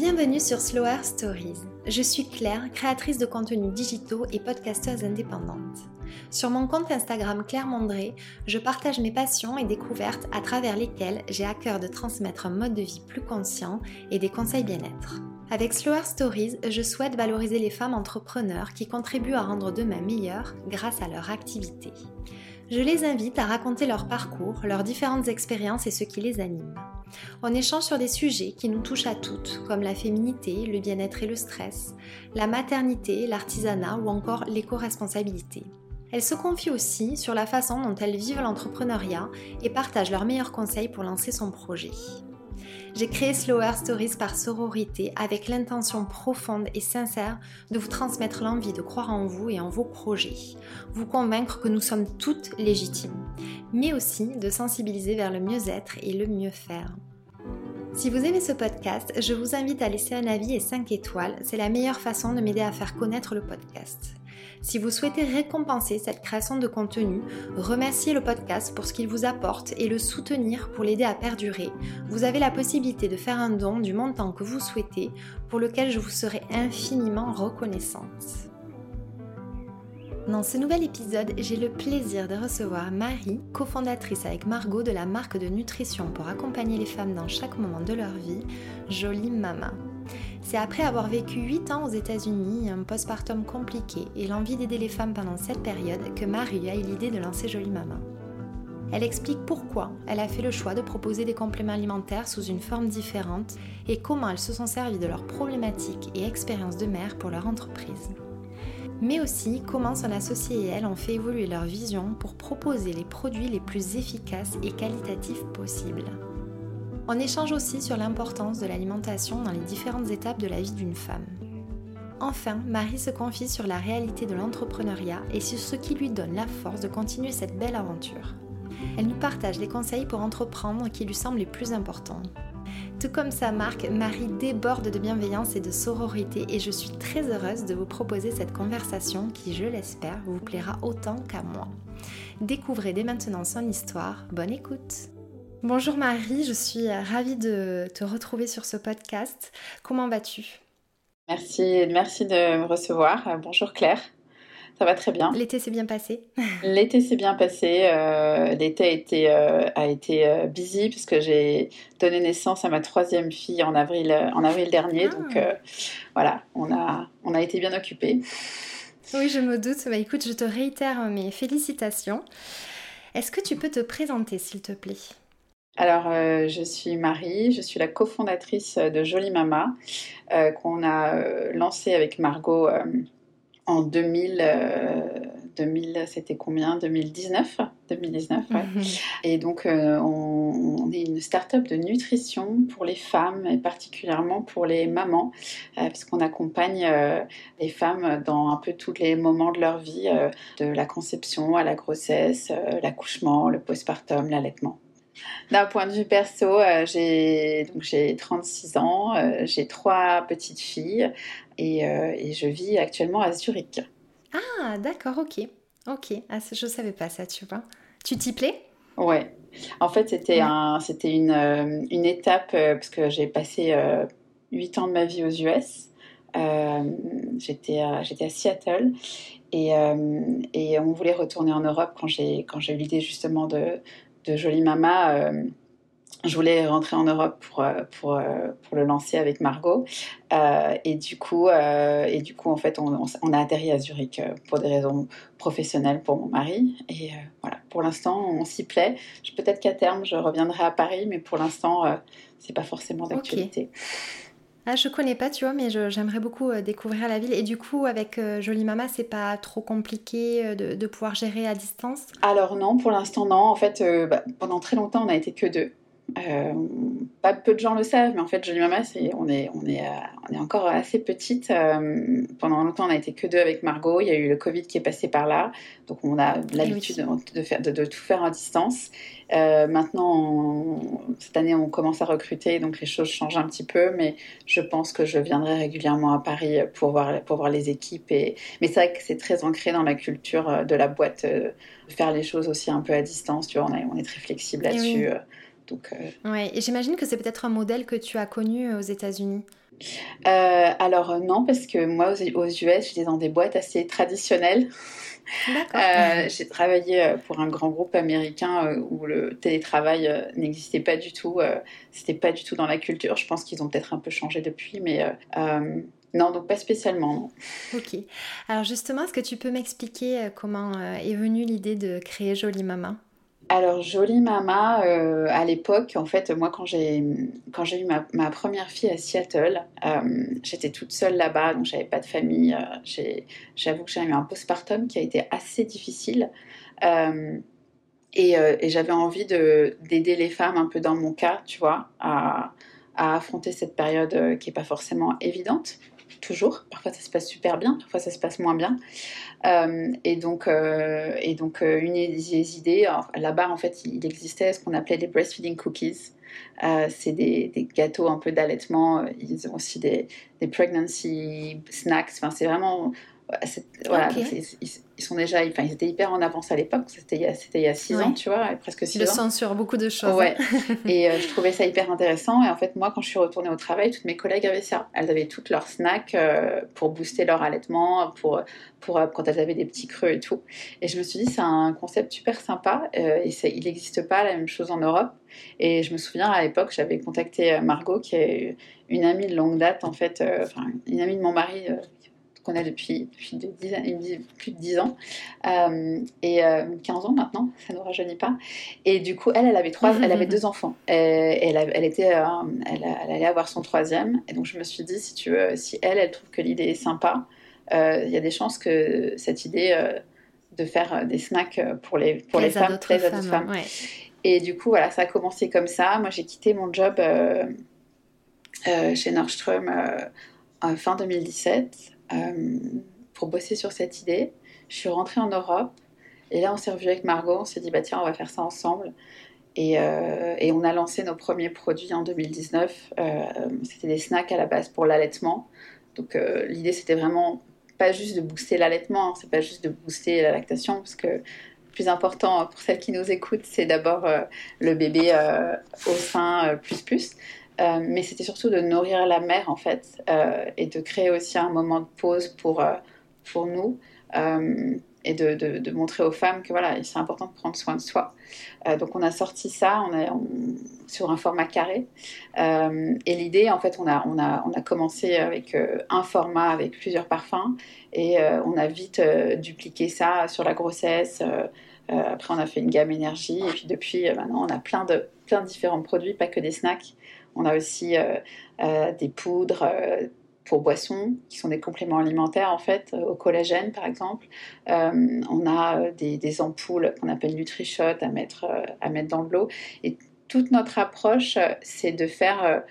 Bienvenue sur Slower Stories. Je suis Claire, créatrice de contenus digitaux et podcasteuse indépendante. Sur mon compte Instagram Claire Mondré, je partage mes passions et découvertes à travers lesquelles j'ai à cœur de transmettre un mode de vie plus conscient et des conseils bien-être. Avec Slower Stories, je souhaite valoriser les femmes entrepreneurs qui contribuent à rendre demain meilleures grâce à leur activité. Je les invite à raconter leur parcours, leurs différentes expériences et ce qui les anime. On échange sur des sujets qui nous touchent à toutes, comme la féminité, le bien-être et le stress, la maternité, l'artisanat ou encore l'éco-responsabilité. Elles se confient aussi sur la façon dont elles vivent l'entrepreneuriat et partagent leurs meilleurs conseils pour lancer son projet. J'ai créé Slower Stories par sororité avec l'intention profonde et sincère de vous transmettre l'envie de croire en vous et en vos projets, vous convaincre que nous sommes toutes légitimes, mais aussi de sensibiliser vers le mieux-être et le mieux faire. Si vous aimez ce podcast, je vous invite à laisser un avis et 5 étoiles, c'est la meilleure façon de m'aider à faire connaître le podcast. Si vous souhaitez récompenser cette création de contenu, remercier le podcast pour ce qu'il vous apporte et le soutenir pour l'aider à perdurer, vous avez la possibilité de faire un don du montant que vous souhaitez, pour lequel je vous serai infiniment reconnaissante. Dans ce nouvel épisode, j'ai le plaisir de recevoir Marie, cofondatrice avec Margot de la marque de nutrition pour accompagner les femmes dans chaque moment de leur vie, Jolie Mama. C'est après avoir vécu 8 ans aux États-Unis, un postpartum compliqué et l'envie d'aider les femmes pendant cette période que Marie a eu l'idée de lancer Jolie Maman. Elle explique pourquoi elle a fait le choix de proposer des compléments alimentaires sous une forme différente et comment elles se sont servies de leurs problématiques et expériences de mère pour leur entreprise. Mais aussi comment son associé et elle ont fait évoluer leur vision pour proposer les produits les plus efficaces et qualitatifs possibles. On échange aussi sur l'importance de l'alimentation dans les différentes étapes de la vie d'une femme. Enfin, Marie se confie sur la réalité de l'entrepreneuriat et sur ce qui lui donne la force de continuer cette belle aventure. Elle nous partage les conseils pour entreprendre qui lui semblent les plus importants. Tout comme sa marque, Marie déborde de bienveillance et de sororité et je suis très heureuse de vous proposer cette conversation qui, je l'espère, vous plaira autant qu'à moi. Découvrez dès maintenant son histoire. Bonne écoute Bonjour Marie, je suis ravie de te retrouver sur ce podcast. Comment vas-tu? Merci, merci de me recevoir. Bonjour Claire. Ça va très bien. L'été s'est bien passé L'été s'est bien passé. Euh, l'été a été, euh, a été euh, busy puisque j'ai donné naissance à ma troisième fille en avril, en avril dernier. Ah. Donc voilà, on a, on a été bien occupés. Oui, je me doute. Bah, écoute, je te réitère mes félicitations. Est-ce que tu peux te présenter, s'il te plaît? Alors, euh, je suis Marie, je suis la cofondatrice de Jolie Mama, euh, qu'on a euh, lancé avec Margot en 2000, 2000 c'était combien? 2019 2019, ouais. Mhm. Et donc, on, on, est une start-up de nutrition pour les femmes et particulièrement pour les mamans, puisqu'on accompagne les femmes dans un peu tous les moments de leur vie, de la conception à la grossesse, l'accouchement, le postpartum, l'allaitement. D'un point de vue perso, euh, j'ai donc j'ai 36 ans, euh, j'ai trois petites filles et, euh, et, je vis actuellement à Zurich. Ah, d'accord, ok, ok. Ah, je savais pas ça, tu vois. Tu t'y plais? Ouais. En fait, c'était un, c'était une, une, étape parce que j'ai passé 8 ans de ma vie aux US. j'étais j'étais à Seattle et, et, on voulait retourner en Europe quand j'ai quand j'ai eu l'idée justement de de Jolie Mama, euh, je voulais rentrer en Europe pour, euh, pour, euh, pour le lancer avec Margot. et, du coup, et du coup, en fait, on, on, a atterri à Zurich pour des raisons professionnelles pour mon mari. Et voilà, pour l'instant, on s'y plaît. Peut-être qu'à terme, je reviendrai à Paris, mais pour l'instant, c'est pas forcément d'actualité. Ah, je connais pas, tu vois, mais j'aimerais beaucoup euh, découvrir la ville. Et du coup, avec euh, Jolie Mama, c'est pas trop compliqué euh, de, pouvoir gérer à distance? Alors non, pour l'instant non. En fait, bah, pendant très longtemps, on a été que deux. Euh, pas peu de gens le savent, mais en fait, Jolie Mama, c'est, on, est, on, est, on est encore assez petite. Euh, pendant longtemps, on n'a été que deux avec Margot. Il y a eu le Covid qui est passé par là. Donc, on a l'habitude de, faire, de, tout faire à distance. Euh, maintenant, cette année, on commence à recruter, donc les choses changent un petit peu. Mais je pense que je viendrai régulièrement à Paris pour voir, pour voir les équipes. Et... Mais c'est vrai que c'est très ancré dans la culture de la boîte de faire les choses aussi un peu à distance. Tu vois, on, est, on est très flexible là-dessus. Euh, ouais, et j'imagine que c'est peut-être un modèle que tu as connu euh, aux États-Unis. alors non, parce que moi aux, US, j'étais dans des boîtes assez traditionnelles. Euh, j'ai travaillé euh, pour un grand groupe américain euh, où le télétravail n'existait pas du tout. C'était pas du tout dans la culture. Je pense qu'ils ont peut-être un peu changé depuis, mais non, donc pas spécialement. Ok. Alors justement, est-ce que tu peux m'expliquer comment est venue l'idée de créer Jolie Mama alors, Jolie Mama, euh, à l'époque, en fait, moi, quand j'ai, eu ma, première fille à Seattle, euh, j'étais toute seule là-bas, donc j'avais pas de famille. Euh, j'avoue que j'ai eu un postpartum qui a été assez difficile. et, j'avais envie de, d'aider les femmes un peu dans mon cas, tu vois, à, à affronter cette période qui n'est pas forcément évidente toujours. Parfois ça se passe super bien, parfois ça se passe moins bien. Euh, et donc, euh, et donc euh, une des idées, là-bas en fait, il existait ce qu'on appelait des breastfeeding cookies. c'est des, des, gâteaux un peu d'allaitement. Ils ont aussi des, des pregnancy snacks. Enfin, c'est vraiment voilà, ils, sont déjà, enfin, ils étaient hyper en avance à l'époque. C'était il y a, c'était il y a six ans, tu vois, presque six ans. Le sens sur beaucoup de choses. Ouais. et euh, je trouvais ça hyper intéressant. Et en fait, moi, quand je suis retournée au travail, toutes mes collègues avaient ça. Elles avaient toutes leurs snacks euh, pour booster leur allaitement, pour, pour euh, quand elles avaient des petits creux et tout. Et je me suis dit, c'est un concept super sympa. et il n'existe pas la même chose en Europe. Et je me souviens à l'époque, j'avais contacté Margot, qui est une amie de longue date, en fait, enfin, une amie de mon mari qu'on a depuis, plus de 10 ans, euh, et 15 euh, ans maintenant, ça ne nous rajeunit pas. Et du coup, elle, elle avait, trois, elle avait deux enfants. Et, elle, elle, était, euh, elle, allait avoir son troisième. Et donc, je me suis dit, si tu veux, si elle, elle trouve que l'idée est sympa, il y a des chances que cette idée de faire des snacks pour les, pour les, femmes, les femmes. femmes. Et du coup, voilà, ça a commencé comme ça. Moi, j'ai quitté mon job chez Nordstrom fin 2017 euh, pour bosser sur cette idée. Je suis rentrée en Europe et là on s'est revu avec Margot, on s'est dit bah tiens on va faire ça ensemble. Et, euh, on a lancé nos premiers produits en 2019. Euh, c'était des snacks à la base pour l'allaitement. Donc l'idée c'était vraiment pas juste de booster l'allaitement, hein, c'est pas juste de booster la lactation, parce que le plus important pour celles qui nous écoutent, c'est d'abord le bébé au sein plus plus. Euh, mais c'était surtout de nourrir la mère en fait euh, et de créer aussi un moment de pause pour, euh, pour nous et de, de, montrer aux femmes que voilà, c'est important de prendre soin de soi. donc on a sorti ça on est sur un format carré et l'idée en fait on a, on, a, on a commencé avec un format avec plusieurs parfums et on a vite dupliqué ça sur la grossesse. après on a fait une gamme énergie et puis depuis maintenant on a plein de, plein de différents produits, pas que des snacks. On a aussi euh, euh, des poudres euh, pour boissons, qui sont des compléments alimentaires en fait, au collagène par exemple. on a des, ampoules qu'on appelle NutriShot à mettre, à mettre dans l'eau. Et toute notre approche, c'est de faire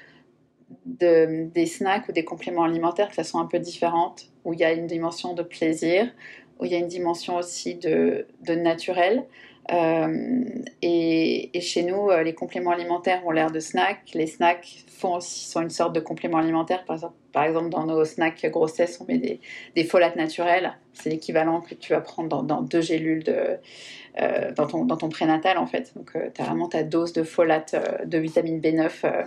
des snacks ou des compléments alimentaires de façon un peu différente, où il y a une dimension de plaisir, où il y a une dimension aussi de, de naturel. Euh, et, chez nous, euh, les compléments alimentaires ont l'air de snacks. Les snacks font aussi, sont une sorte de complément alimentaire. Par exemple, dans nos snacks grossesse, on met des, des folates naturelles. C'est l'équivalent que tu vas prendre dans, deux gélules de, euh, dans, ton, dans ton prénatal, en fait. Donc, tu as vraiment ta dose de folate de vitamine B9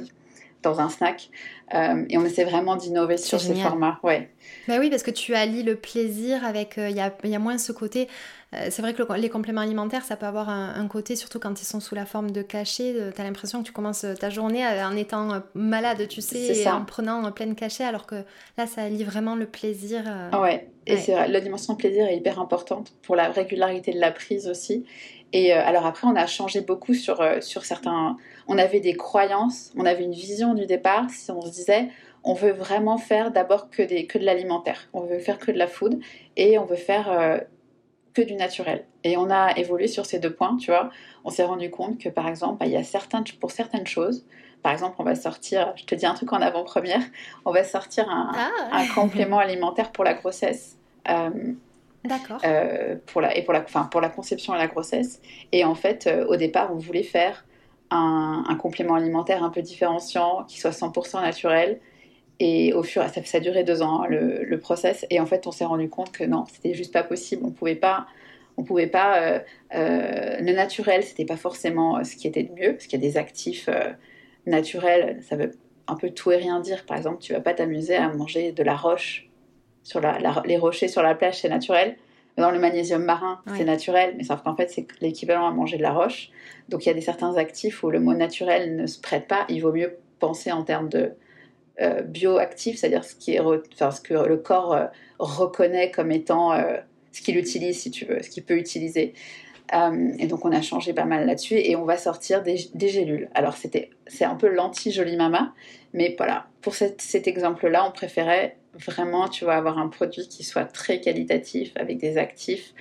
dans un snack. et on essaie vraiment d'innover sur ces formats. Ouais. Bah oui, parce que tu allies le plaisir avec. Il y, a, y, a, moins ce côté. Euh, c'est vrai que les compléments alimentaires, ça peut avoir un, côté, surtout quand ils sont sous la forme de cachets, tu as l'impression que tu commences ta journée en étant euh, malade, tu sais, et en prenant plein de cachets, alors que là, ça allie vraiment le plaisir. Euh, ouais, et c'est vrai, la dimension plaisir est hyper importante pour la régularité de la prise aussi. Et alors après, on a changé beaucoup sur, sur certains... On avait des croyances, on avait une vision du départ, si on se disait, on veut vraiment faire d'abord que, des, que de l'alimentaire, on veut faire que de la food, et on veut faire que du naturel. Et on a évolué sur ces deux points, tu vois. On s'est rendu compte que, par exemple, bah, il y a certains, pour certaines choses, par exemple, on va sortir, je te dis un truc en avant-première, on va sortir un, ah. complément alimentaire pour la grossesse. Euh, D'accord. Euh, pour la, et pour la, enfin, pour la conception et la grossesse. Et en fait, euh, au départ, on voulait faire un, complément alimentaire un peu différenciant, qui soit 100% naturel. Et au fur, ça, ça a duré deux ans, hein, le, process. Et en fait, on s'est rendu compte que non, c'était juste pas possible. On pouvait pas, on pouvait pas. Euh, euh, le naturel, c'était pas forcément ce qui était de mieux, parce qu'il y a des actifs euh, naturels. Ça veut, un peu tout et rien dire. Par exemple, tu vas pas t'amuser à manger de la roche sur les rochers sur la plage, c'est naturel. Dans le magnésium marin, c'est naturel, mais sauf qu'en fait, c'est l'équivalent à manger de la roche. Donc, il y a des certains actifs où le mot naturel ne se prête pas. Il vaut mieux penser en termes de euh, bioactif, c'est-à-dire ce, qui est ce que le corps euh, reconnaît comme étant euh, ce qu'il utilise, si tu veux, ce qu'il peut utiliser. et donc, on a changé pas mal là-dessus et on va sortir des, gélules. Alors, c'était, c'est un peu l'anti-jolie mama, mais voilà, pour cet exemple-là, on préférait vraiment, tu vas avoir un produit qui soit très qualitatif, avec des actifs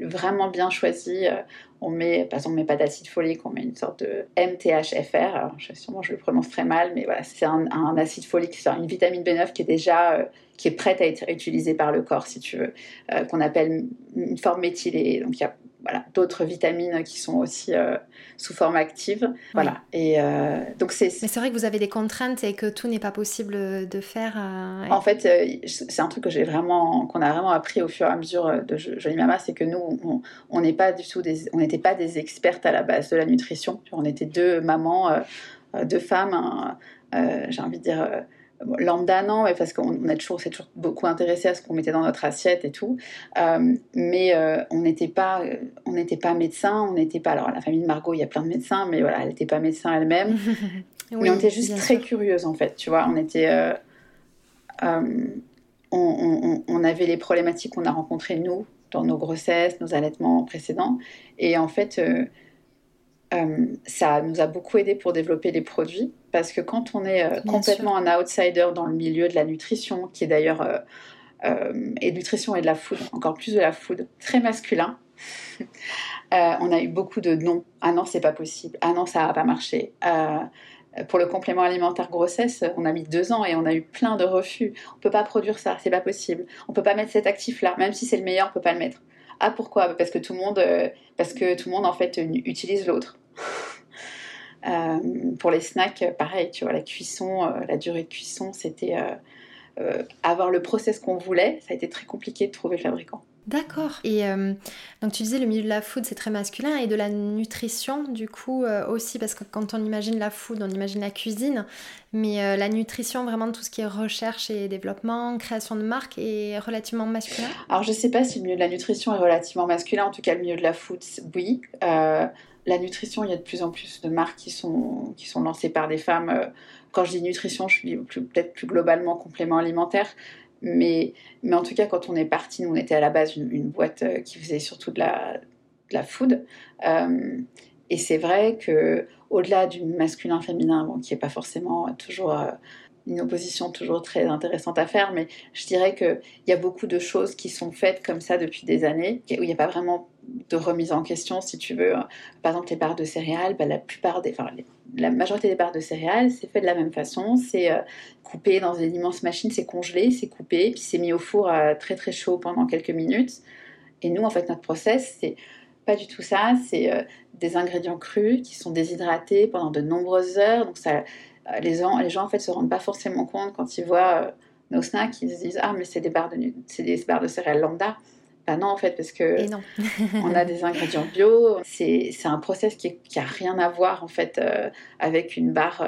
vraiment bien choisis. Euh, on met, par exemple, on met pas d'acide folique, on met une sorte de MTHFR. Alors, je, sûrement, je le prononce très mal, mais voilà, c'est un, acide folique, c'est une vitamine B9 qui est déjà euh, qui est prête à être utilisée par le corps, si tu veux, euh, qu'on appelle une forme méthylée. Donc, il y a voilà, d'autres vitamines qui sont aussi euh, sous forme active. Voilà. Et euh, donc c'est. Mais c'est vrai que vous avez des contraintes et que tout n'est pas possible de faire. Euh, en fait, c'est un truc que j'ai vraiment, qu'on a vraiment appris au fur et à mesure de Jolie Mama, c'est que nous, on n'est pas du tout des, on n'était pas des expertes à la base de la nutrition. On était deux mamans, deux femmes. j'ai envie de dire lambda non, mais parce qu'on a toujours, s'est toujours beaucoup intéressé à ce qu'on mettait dans notre assiette et tout. Euh, mais euh, on n'était pas, on n'était pas médecin, on n'était pas. Alors la famille de Margot, il y a plein de médecins, mais voilà, elle n'était pas médecin elle-même. mais on était juste très curieuse en fait, tu vois. On était, euh, on, on, avait les problématiques qu'on a rencontrées nous dans nos grossesses, nos allaitements précédents, et en fait. ça nous a beaucoup aidé pour développer les produits parce que quand on est euh, complètement un outsider dans le milieu de la nutrition, qui est d'ailleurs euh, euh, et nutrition et de la food, encore plus de la food, très masculin. on a eu beaucoup de non. Ah non, c'est pas possible. Ah non, ça va pas marcher. pour le complément alimentaire grossesse, on a mis deux ans et on a eu plein de refus. On peut pas produire ça, c'est pas possible. On peut pas mettre cet actif-là, même si c'est le meilleur, on peut pas le mettre. Ah pourquoi? Parce que tout le monde, parce que tout le monde en fait utilise l'autre. Euh, pour les snacks, pareil, tu vois, la cuisson, euh, la durée de cuisson, c'était euh, avoir le process qu'on voulait. Ça a été très compliqué de trouver le fabricant. D'accord. Et donc tu disais le milieu de la food c'est très masculin et de la nutrition du coup aussi parce que quand on imagine la food on imagine la cuisine mais la nutrition vraiment tout ce qui est recherche et développement, création de marques est relativement masculin? Alors je sais pas si le milieu de la nutrition est relativement masculin en tout cas le milieu de la food oui la nutrition, il y a de plus en plus de marques qui sont, qui sont lancées par des femmes. Euh, quand je dis nutrition, je suis peut-être plus globalement complément alimentaire. Mais, mais en tout cas, quand on est parti, nous, on était à la base une, boîte euh, qui faisait surtout de la, la food. Euh, et c'est vrai que au-delà du masculin-féminin, qui n'est pas forcément toujours une opposition toujours très intéressante à faire, mais je dirais qu'il y a beaucoup de choses qui sont faites comme ça depuis des années, où il n'y a pas vraiment de remise en question, si tu veux. Par exemple, les barres de céréales, bah, la plupart des, enfin, la majorité des barres de céréales, c'est fait de la même façon. C'est euh, coupé dans une immense machine, c'est congelé, c'est coupé, puis c'est mis au four très très chaud pendant quelques minutes. Et nous, en fait, notre process, c'est pas du tout ça. C'est euh, des ingrédients crus qui sont déshydratés pendant de nombreuses heures. Donc ça, euh, les gens, les gens en fait se rendent pas forcément compte quand ils voient euh, nos snacks, ils se disent ah mais c'est des barres de c'est des barres de céréales lambda. Bah non en fait parce que on a des ingrédients bio. C'est un process qui, qui a rien à voir en fait euh, avec une barre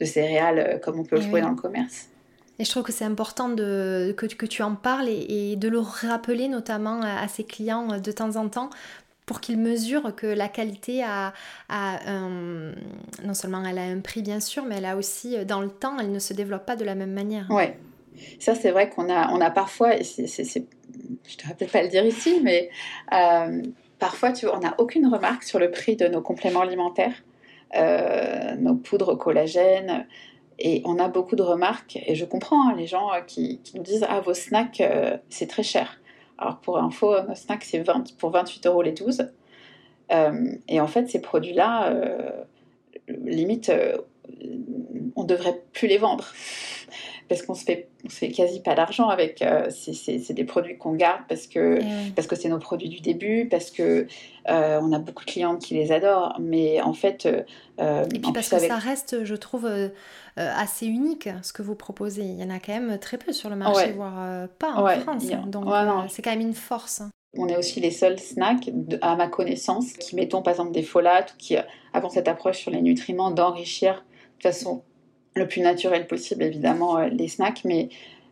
de céréales comme on peut le trouver dans le commerce. Et je trouve que c'est important de, que, que, tu en parles et, de le rappeler notamment à, ses clients de temps en temps pour qu'ils mesurent que la qualité a, non seulement elle a un prix bien sûr, mais elle a aussi euh, dans le temps, elle ne se développe pas de la même manière. Ouais, ça c'est vrai qu'on a, on a parfois, je ne devrais peut-être pas le dire ici, mais euh, parfois on n'a aucune remarque sur le prix de nos compléments alimentaires, euh, nos poudres collagène. Et on a beaucoup de remarques, et je comprends hein, les gens qui, qui, nous disent Ah, vos snacks, c'est très cher. Alors pour info, nos snacks, c'est 20, pour 28 euros les 12. Euh, et en fait, ces produits-là, euh, limite, euh, on devrait plus les vendre. Parce qu'on se fait, on se fait quasi pas d'argent avec. c'est des produits qu'on garde parce que parce que c'est nos produits du début, parce que on a beaucoup de clientes qui les adorent. Mais en fait, et puis parce que ça reste, je trouve euh, assez unique ce que vous proposez. Il y en a quand même très peu sur le marché, voire euh, pas en France. Donc euh, c'est quand même une force. On est aussi les seuls snacks, à ma connaissance, qui mettons par exemple des folates, qui avons cette approche sur les nutriments d'enrichir de façon le plus naturel possible, évidemment, les snacks, mais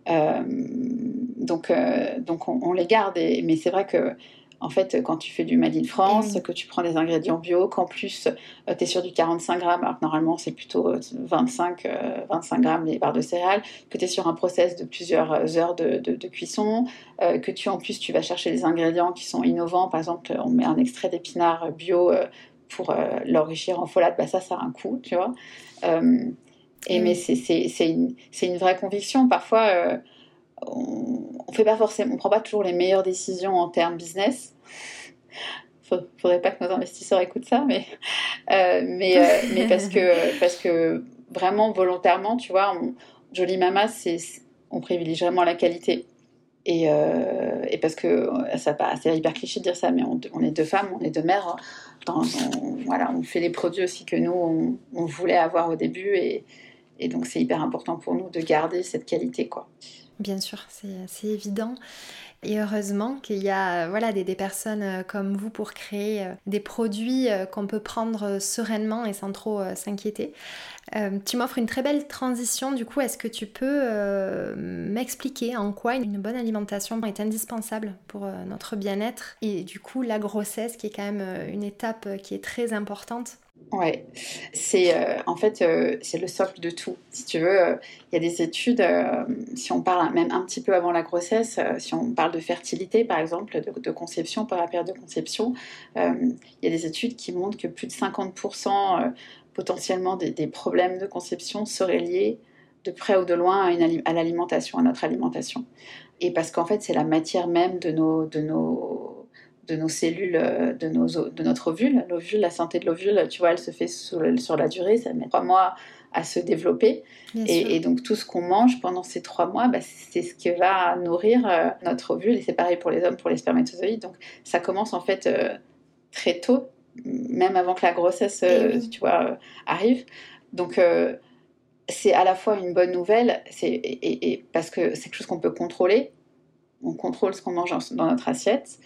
donc, donc on, les garde. mais c'est vrai que en fait, quand tu fais du Made in France, que tu prends des ingrédients bio, qu'en plus euh, tu es sur du 45 grammes, alors que normalement c'est plutôt 25, euh, 25 euh, grammes les barres de céréales, que tu es sur un process de plusieurs heures de, de, cuisson, que tu en plus tu vas chercher des ingrédients qui sont innovants, par exemple on met un extrait d'épinards bio pour l'enrichir en folate, bah ça ça a un coût, tu vois. Et mais c'est une, une, vraie conviction. Parfois, on, on fait pas forcément, on prend pas toujours les meilleures décisions en termes business. Faudrait pas que nos investisseurs écoutent ça, mais euh, mais euh, mais parce que parce que vraiment volontairement, tu vois, on, Jolie Mama, c'est on privilégie vraiment la qualité. Et, euh, et, parce que ça c'est hyper cliché de dire ça, mais on, est deux femmes, on est deux mères. Dans, voilà, on fait les produits aussi que nous on, on voulait avoir au début, et, et donc c'est hyper important pour nous de garder cette qualité, quoi. Bien sûr, c'est évident. Et heureusement qu'il y a voilà, des, personnes euh, comme vous pour créer euh, des produits euh, qu'on peut prendre sereinement et sans trop s'inquiéter. tu m'offres une très belle transition, du coup, est-ce que tu peux m'expliquer en quoi une bonne alimentation est indispensable pour notre bien-être? Et du coup la grossesse qui est quand même une étape qui est très importante Ouais, c'est euh, en fait euh, c'est le socle de tout. Si tu veux, euh, il y a des études. si on parle même un petit peu avant la grossesse, si on parle de fertilité par exemple, de, conception par la période de conception, il y a des études qui montrent que plus de 50% potentiellement des, des, problèmes de conception seraient liés de près ou de loin à, une, à l'alimentation, à notre alimentation. Et parce qu'en fait c'est la matière même de nos de nos de nos cellules, euh, de, nos, de notre ovule. L'ovule, la santé de l'ovule, tu vois, elle se fait sur, sur, la durée, ça met trois mois à se développer. Et, donc tout ce qu'on mange pendant ces trois mois, bah, c'est ce qui va nourrir euh, notre ovule. Et c'est pareil pour les hommes, pour les spermatozoïdes. Donc ça commence en fait euh, très tôt, même avant que la grossesse, tu vois, arrive. Donc c'est à la fois une bonne nouvelle, et, et, parce que c'est quelque chose qu'on peut contrôler. On contrôle ce qu'on mange dans notre assiette.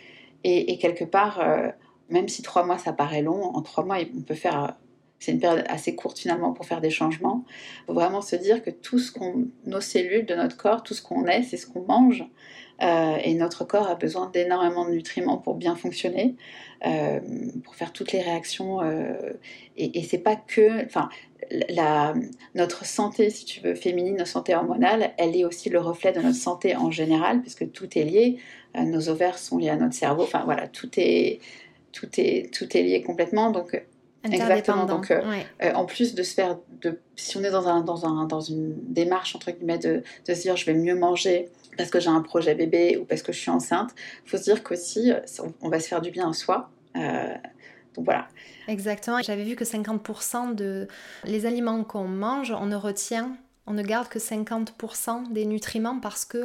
Et, quelque part, euh, même si trois mois ça paraît long, en trois mois on peut faire, c'est une période assez courte finalement pour faire des changements. Faut vraiment se dire que tout ce qu'on, nos cellules de notre corps, tout ce qu'on est, c'est ce qu'on mange. Euh, et notre corps a besoin d'énormément de nutriments pour bien fonctionner, euh, pour faire toutes les réactions. et, et c'est pas que, enfin, la, notre santé, si tu veux, féminine, notre santé hormonale, elle est aussi le reflet de notre santé en général, puisque tout est lié. Euh, nos ovaires sont liés à notre cerveau. Enfin voilà, tout est, tout est, tout est lié complètement. Donc Exactement. Donc, euh, euh, en plus de se faire, de, si on est dans, un, dans, un, dans une démarche entre guillemets de, de se dire je vais mieux manger parce que j'ai un projet bébé ou parce que je suis enceinte, il faut se dire qu'aussi on, va se faire du bien à soi. Donc voilà. Exactement. J'avais vu que 50% de les aliments qu'on mange, on ne retient on ne garde que 50% des nutriments parce que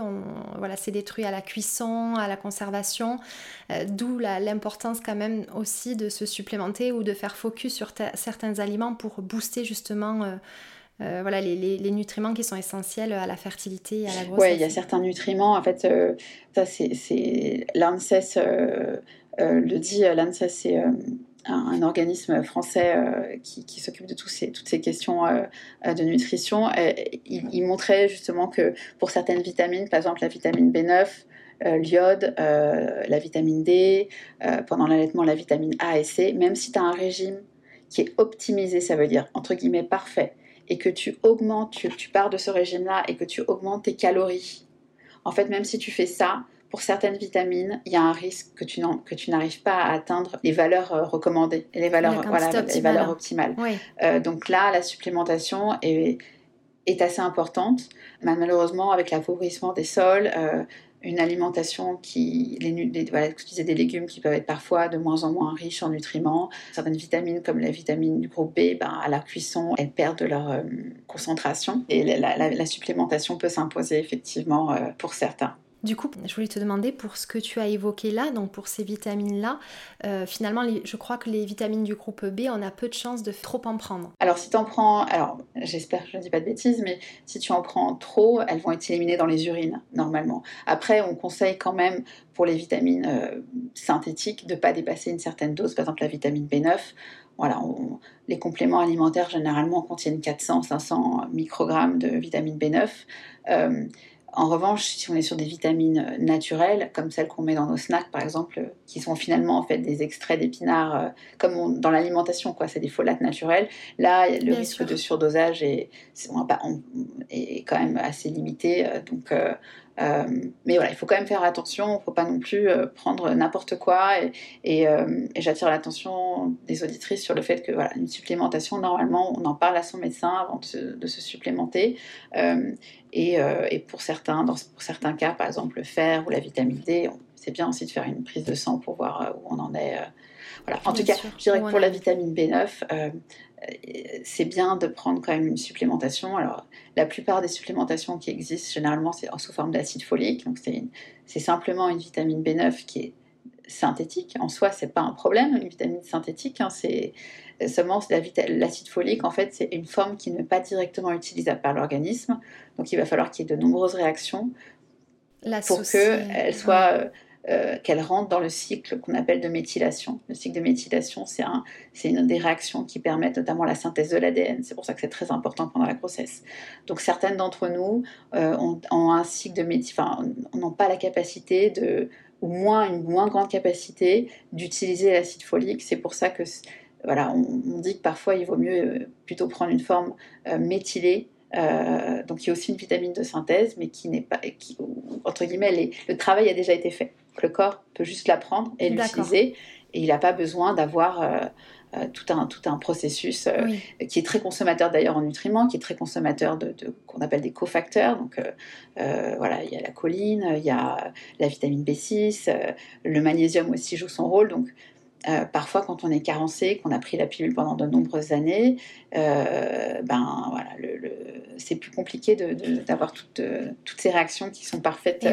voilà, c'est détruit à la cuisson, à la conservation, euh, d'où l'importance quand même aussi de se supplémenter ou de faire focus sur certains aliments pour booster justement euh, euh, voilà, les, nutriments qui sont essentiels à la fertilité et à la grossesse. Oui, il y a certains nutriments, en fait, ça c'est l'ANSES le dit, l'ANSES c'est un, organisme français euh, qui, s'occupe de toutes ces questions euh, euh, de nutrition, il, montrait justement que pour certaines vitamines, par exemple la vitamine B9, l'iode, la vitamine D, pendant l'allaitement la vitamine A et C, même si tu as un régime qui est optimisé, ça veut dire entre guillemets parfait, et que tu augmentes, tu pars de ce régime-là et que tu augmentes tes calories, en fait même si tu fais ça, pour certaines vitamines, il y a un risque que tu, n'arrives pas à atteindre les valeurs euh, recommandées, les valeurs, voilà, les valeurs optimales. Euh, donc là, la supplémentation est, est assez importante. Malheureusement, avec l'appauvrissement des sols, euh, une alimentation qui, les, voilà, des légumes qui peuvent être parfois de moins en moins riches en nutriments. Certaines vitamines, comme la vitamine du groupe B, ben, à la cuisson, elles perdent leur concentration et la, la, supplémentation peut s'imposer effectivement pour certains. Du coup, je voulais te demander pour ce que tu as évoqué là, donc pour ces vitamines-là, euh, finalement, je crois que les vitamines du groupe B, on a peu de chances de trop en prendre. Alors, si tu en prends, alors j'espère que je ne dis pas de bêtises, mais si tu en prends trop, elles vont être éliminées dans les urines, normalement. Après, on conseille quand même pour les vitamines euh, synthétiques de ne pas dépasser une certaine dose, par exemple la vitamine B9. Voilà, les compléments alimentaires généralement contiennent 400-500 microgrammes de vitamine B9. Euh, en revanche, si on est sur des vitamines naturelles, comme celles qu'on met dans nos snacks, par exemple, qui sont finalement en fait des extraits d'épinards, euh, comme dans l'alimentation, quoi, c'est des folates naturels. Là, le risque de surdosage est, est, quand même assez limité. Euh, donc, euh, mais voilà, il faut quand même faire attention, il ne faut pas non plus euh, prendre n'importe quoi. Et, euh, j'attire l'attention des auditrices sur le fait que voilà, une supplémentation, normalement, on en parle à son médecin avant de se, supplémenter. Et, pour, certains, dans, pour certains cas, par exemple le fer ou la vitamine D, c'est bien aussi de faire une prise de sang pour voir où on en est. Voilà. En tout cas, je dirais que pour la vitamine B9, c'est bien de prendre quand même une supplémentation. Alors, la plupart des supplémentations qui existent, généralement, c'est sous forme d'acide folique. Donc, c'est simplement une vitamine B9 qui est synthétique. En soi, c'est pas un problème, une vitamine synthétique. Hein, c'est seulement l'acide folique, en fait, c'est une forme qui n'est pas directement utilisable par l'organisme. Donc, il va falloir qu'il y ait de nombreuses réactions pour qu'elle soit... Euh, euh, qu'elle rentre dans le cycle qu'on appelle de méthylation. Le cycle de méthylation, c'est un, une des réactions qui permettent notamment la synthèse de l'ADN. C'est pour ça que c'est très important pendant la grossesse. Donc certaines d'entre nous euh, ont, un cycle de méthylation, enfin, n'ont pas la capacité de, ou moins une moins grande capacité d'utiliser l'acide folique. C'est pour ça que voilà, on, dit que parfois il vaut mieux euh, plutôt prendre une forme méthylée donc il y a aussi une vitamine de synthèse, mais qui n'est pas, qui, entre guillemets, le travail a déjà été fait le corps peut juste la prendre et l'utiliser. Et il n'a pas besoin d'avoir euh, euh, tout, un, tout un processus euh, qui est très consommateur d'ailleurs en nutriments, qui est très consommateur de, qu'on appelle des cofacteurs. Donc voilà, il y a la choline, il y a la vitamine B6, le magnésium aussi joue son rôle. Donc parfois, quand on est carencé, qu'on a pris la pilule pendant de nombreuses années, ben voilà, le, c'est plus compliqué d'avoir toutes, toutes ces réactions qui sont parfaites.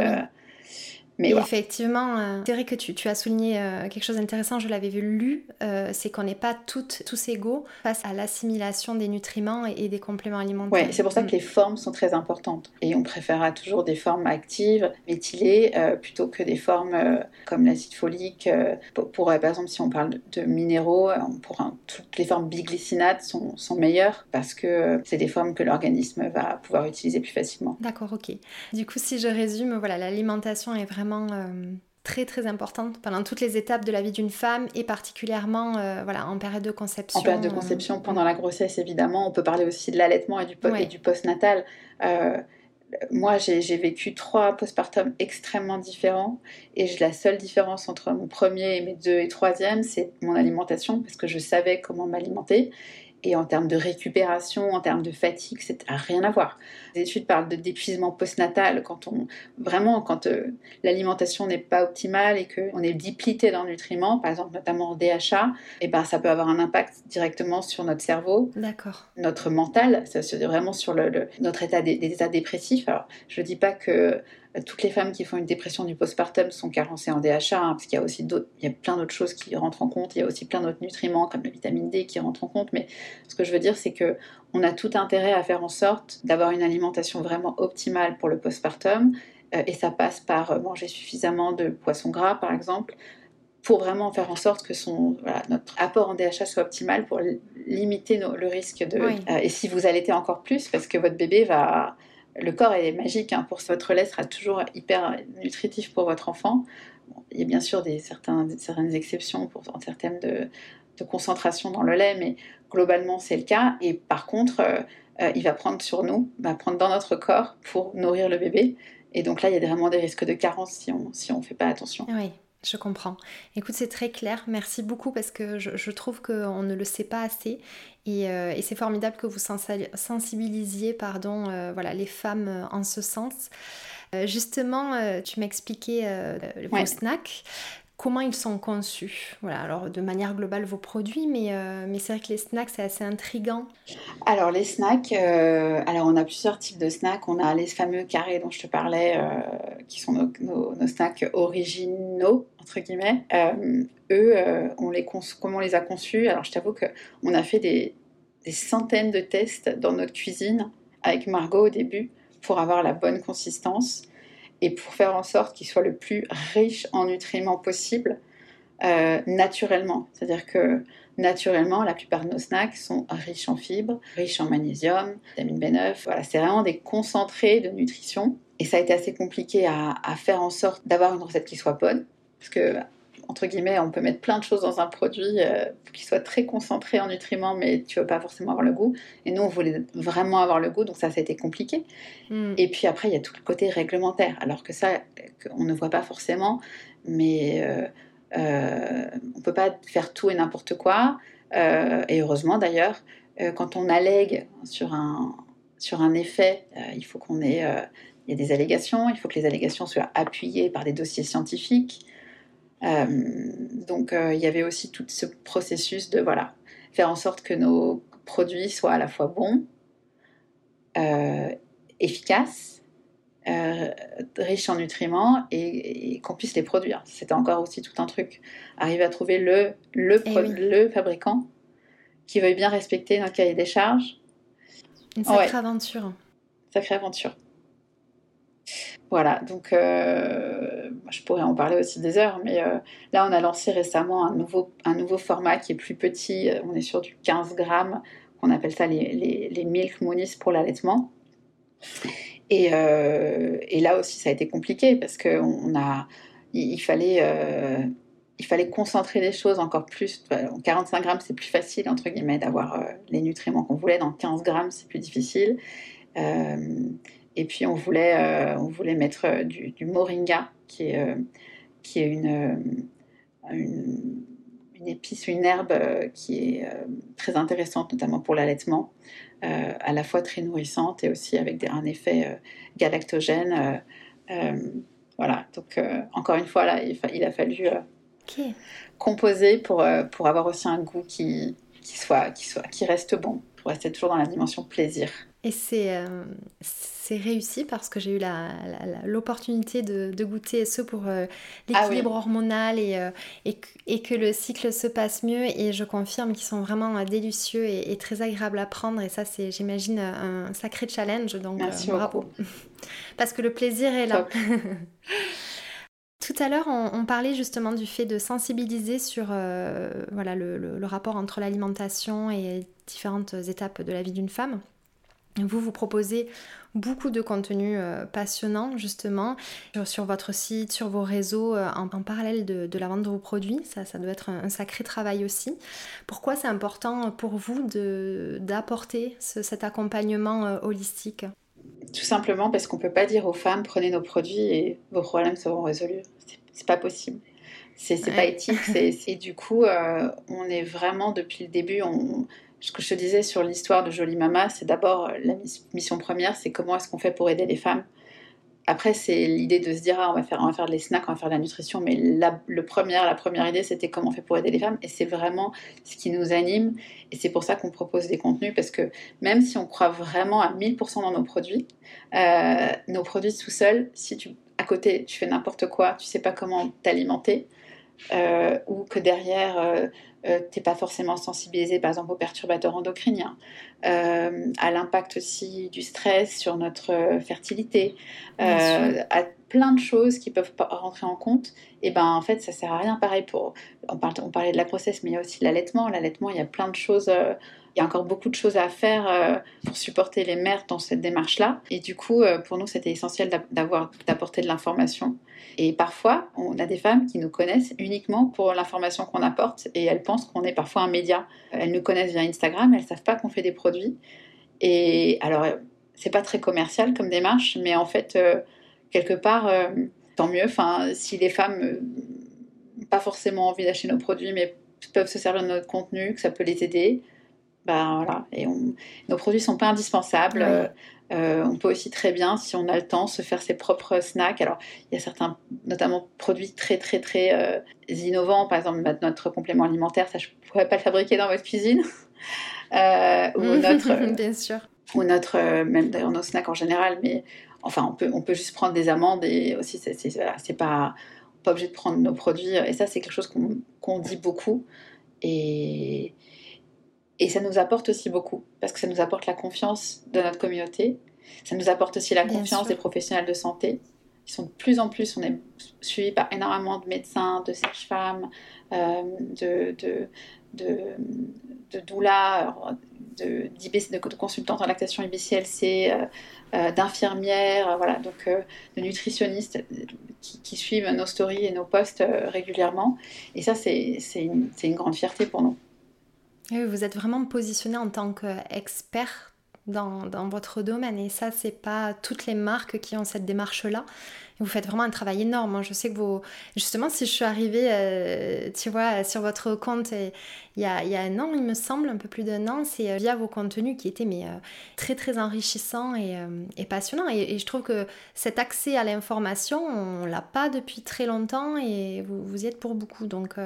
Mais effectivement, euh, c'est vrai que tu, tu as souligné euh, quelque chose d'intéressant, je l'avais vu lu, euh, c'est qu'on n'est pas toutes, tous égaux face à l'assimilation des nutriments et, des compléments alimentaires. Oui, c'est pour ça que mm. les formes sont très importantes. Et on préférera toujours des formes actives, méthylées, plutôt que des formes comme l'acide folique. pour, par exemple, si on parle de, minéraux, pour toutes les formes biglycinates sont, sont meilleures parce que c'est des formes que l'organisme va pouvoir utiliser plus facilement. D'accord, ok. Du coup, si je résume, voilà, l'alimentation est vraiment euh, très très importante pendant toutes les étapes de la vie d'une femme et particulièrement euh, voilà, en période de conception. En période de conception, pendant la grossesse évidemment. On peut parler aussi de l'allaitement et du, du postnatal. Euh, moi, j'ai vécu trois postpartums extrêmement différents et la seule différence entre mon premier et mes deux et troisième, c'est mon alimentation parce que je savais comment m'alimenter et en termes de récupération, en termes de fatigue, c'est rien à voir. Les études parlent de d'épuisement postnatal quand on vraiment quand euh, l'alimentation n'est pas optimale et qu'on est diplité dans nutriments, par exemple notamment en DHA, et ben ça peut avoir un impact directement sur notre cerveau, notre mental, ça se vraiment sur le, notre état des, états dépressifs. Alors je dis pas que toutes les femmes qui font une dépression du postpartum sont carencées en DHA, hein, parce qu'il y a aussi d'autres, il y a plein d'autres choses qui rentrent en compte. Il y a aussi plein d'autres nutriments comme la vitamine D qui rentrent en compte. Mais ce que je veux dire, c'est que on a tout intérêt à faire en sorte d'avoir une alimentation vraiment optimale pour le postpartum, euh, et ça passe par manger suffisamment de poissons gras, par exemple, pour vraiment faire en sorte que son, notre apport en DHA soit optimal pour limiter le risque de. Euh, et si vous allaitez encore plus, parce que votre bébé va le corps est magique. Hein, pour votre lait sera toujours hyper nutritif pour votre enfant. il y a bien sûr des, certaines exceptions pour, en termes de, concentration dans le lait, mais globalement c'est le cas. Et par contre, euh, euh, il va prendre sur nous, va prendre dans notre corps pour nourrir le bébé. Et donc là, il y a vraiment des risques de carence si on ne fait pas attention. Oui. Je comprends. Écoute, c'est très clair. Merci beaucoup parce que je, trouve qu'on ne le sait pas assez. Euh, et, c'est formidable que vous sensibilisiez pardon, euh, voilà, les femmes euh, en ce sens. justement, tu m'expliquais vos snacks comment ils sont conçus. Voilà, alors de manière globale vos produits, mais, mais c'est vrai que les snacks c'est assez intrigant. Alors les snacks, alors on a plusieurs types de snacks. On a les fameux carrés dont je te parlais, qui sont nos, snacks originaux, entre guillemets, eux, on les comment on les a conçus? Alors, je t'avoue qu'on a fait des, centaines de tests dans notre cuisine avec Margot au début pour avoir la bonne consistance et pour faire en sorte qu'ils soient le plus riches en nutriments possible naturellement. C'est-à-dire que naturellement, la plupart de nos snacks sont riches en fibres, riches en magnésium, vitamine B9. Voilà, c'est vraiment des concentrés de nutrition. Et ça a été assez compliqué à, faire en sorte d'avoir une recette qui soit bonne. Parce que, entre guillemets, on peut mettre plein de choses dans un produit euh, qui soit très concentré en nutriments, mais tu ne veux pas forcément avoir le goût. Et nous, on voulait vraiment avoir le goût, donc ça, ça a été compliqué. Hmm. Et puis après, il y a tout le côté réglementaire. Alors que ça, on ne voit pas forcément, mais... Euh, euh, on ne peut pas faire tout et n'importe quoi. Euh, et heureusement d'ailleurs, euh, quand on allègue sur un, sur un effet, il faut qu'on ait... il y a des allégations, il faut que les allégations soient appuyées par des dossiers scientifiques. Donc il y avait aussi tout ce processus de voilà, faire en sorte que nos produits soient à la fois bons, efficaces, euh, riches en nutriments et, qu'on puisse les produire. C'était encore aussi tout un truc. Arriver à trouver le, le, eh le fabricant qui veuille bien respecter notre cahier des charges. Une sacrée aventure. Sacrée aventure. Voilà, donc euh, je pourrais en parler aussi des heures, mais euh, là on a lancé récemment un nouveau, un nouveau format qui est plus petit, on est sur du 15 grammes, on appelle ça les, milk moonies pour l'allaitement. Euh, et, là aussi, ça a été compliqué parce qu'on a, il, fallait, il fallait concentrer les choses encore plus. En 45 grammes, c'est plus facile, entre guillemets, d'avoir les nutriments qu'on voulait. Dans 15 grammes, c'est plus difficile. Et puis, on voulait, on voulait mettre du, moringa, qui est, qui est une, une, une épice, une herbe qui est très intéressante, notamment pour l'allaitement. Euh, à la fois très nourrissante et aussi avec un effet euh, galactogène. Euh, voilà, donc encore une fois, là, il, a fallu composer pour, pour avoir aussi un goût qui, qui, soit, qui, soit, qui reste bon, pour rester toujours dans la dimension plaisir. Et c'est c'est réussi parce que j'ai eu l'opportunité de, goûter ce pour euh, ah l'équilibre hormonal et, euh, et, que le cycle se passe mieux. Et je confirme qu'ils sont vraiment euh, délicieux et, très agréables à prendre. Et ça, c'est, j'imagine, un sacré challenge. Donc, bravo. parce que le plaisir est là. Tout à l'heure, on, parlait justement du fait de sensibiliser sur voilà, le, rapport entre l'alimentation et différentes étapes de la vie d'une femme. Vous vous proposez beaucoup de contenu euh, passionnant justement sur votre site, sur vos réseaux euh, en, parallèle de, la vente de vos produits. Ça, ça doit être un, sacré travail aussi. Pourquoi c'est important pour vous d'apporter cet accompagnement euh, holistique? Tout simplement parce qu'on ne peut pas dire aux femmes prenez nos produits et vos problèmes seront résolus. C'est pas possible. C'est pas éthique. et du coup, on est vraiment depuis le début, on, ce que je te disais sur l'histoire de Jolie Mama, c'est d'abord euh, la mission première, c'est comment est-ce qu'on fait pour aider les femmes. Après, c'est l'idée de se dire, ah, on, va faire, on va faire des snacks, on va faire de la nutrition, mais la, le première, la première idée, c'était comment on fait pour aider les femmes. Et c'est vraiment ce qui nous anime. Et c'est pour ça qu'on propose des contenus, parce que même si on croit vraiment à 1000% dans nos produits, euh, nos produits tout seuls, si tu, à côté, tu fais n'importe quoi, tu sais pas comment t'alimenter, euh, ou que derrière, euh, euh, tu n'es pas forcément sensibilisé, par exemple, aux perturbateurs endocriniens, à l'impact aussi du stress sur notre fertilité, à plein de choses qui peuvent rentrer en compte, et ben en fait, ça sert à rien. Pareil, pour, on, on parlait de la grossesse, mais il y a aussi l'allaitement. L'allaitement, il y a plein de choses il y a encore beaucoup de choses à faire euh, pour supporter les mères dans cette démarche-là. Et du coup, euh, pour nous, c'était essentiel d'avoir, d'apporter de l'information. Et parfois, on a des femmes qui nous connaissent uniquement pour l'information qu'on apporte et elles pensent qu'on est parfois un média. Elles nous connaissent via Instagram, elles savent pas qu'on fait des produits. Et alors, c'est pas très commercial comme démarche, mais en fait, euh, quelque part, tant mieux. Enfin, si les femmes n'ont pas forcément envie d'acheter nos produits, mais peuvent se servir de notre contenu, que ça peut les aider, ben, voilà. Et nos produits sont pas indispensables. Euh, on peut aussi très bien, si on a le temps, se faire ses propres snacks. Alors, il y a certains, notamment produits très très très euh, innovants. Par exemple, notre complément alimentaire, ça je pourrais pas le fabriquer dans votre cuisine. euh, ou notre, bien sûr. Ou notre, même d'ailleurs nos snacks en général, mais enfin, on peut, on peut juste prendre des amandes et aussi, c'est voilà, pas, pas obligé de prendre nos produits. Et ça, c'est quelque chose qu'on dit beaucoup. Et, et ça nous apporte aussi beaucoup, parce que ça nous apporte la confiance de notre communauté. Ça nous apporte aussi la confiance des professionnels de santé. Ils sont de plus en plus, on est suivi par énormément de médecins, de sages-femmes, euh, de, de, de, de doulas, de, de, consultantes en lactation IBCLC, euh, euh, d'infirmières, voilà, donc de nutritionnistes qui, suivent nos stories et nos posts régulièrement. Et ça, c'est une, une, grande fierté pour nous. Vous êtes vraiment positionné en tant qu'expert dans, dans, votre domaine et ça, c'est pas toutes les marques qui ont cette démarche-là. Vous faites vraiment un travail énorme. Hein. Je sais que vous... Justement, si je suis arrivée, euh, tu vois, sur votre compte il y, a, il y, a, un an, il me semble, un peu plus d'un an, c'est euh, via vos contenus qui étaient mais, euh, très, très enrichissants et, et passionnants. Et, je trouve que cet accès à l'information, on l'a pas depuis très longtemps et vous, vous y êtes pour beaucoup. Donc,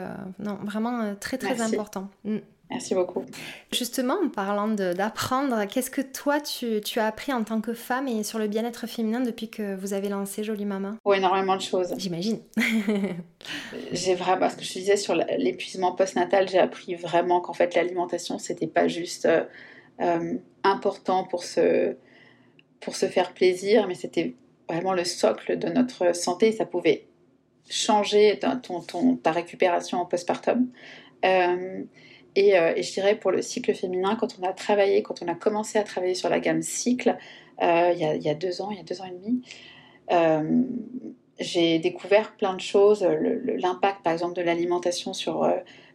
non, vraiment très, très important. Mm. Merci beaucoup. Justement, en parlant d'apprendre, qu'est-ce que toi tu, tu, as appris en tant que femme et sur le bien-être féminin depuis que vous avez lancé Jolie Maman? Oui, énormément de choses. J'imagine. j'ai vraiment, parce que je disais sur l'épuisement postnatal, j'ai appris vraiment qu'en fait l'alimentation, c'était pas juste euh, euh, important pour se, pour se faire plaisir, mais c'était vraiment le socle de notre santé. Ça pouvait changer ton, ton, ta récupération en postpartum. Euh, euh, et, je dirais pour le cycle féminin, quand on a travaillé, quand on a commencé à travailler sur la gamme cycle, euh, il, y a, deux ans, il y a deux ans et demi, euh, j'ai découvert plein de choses, l'impact par exemple de l'alimentation sur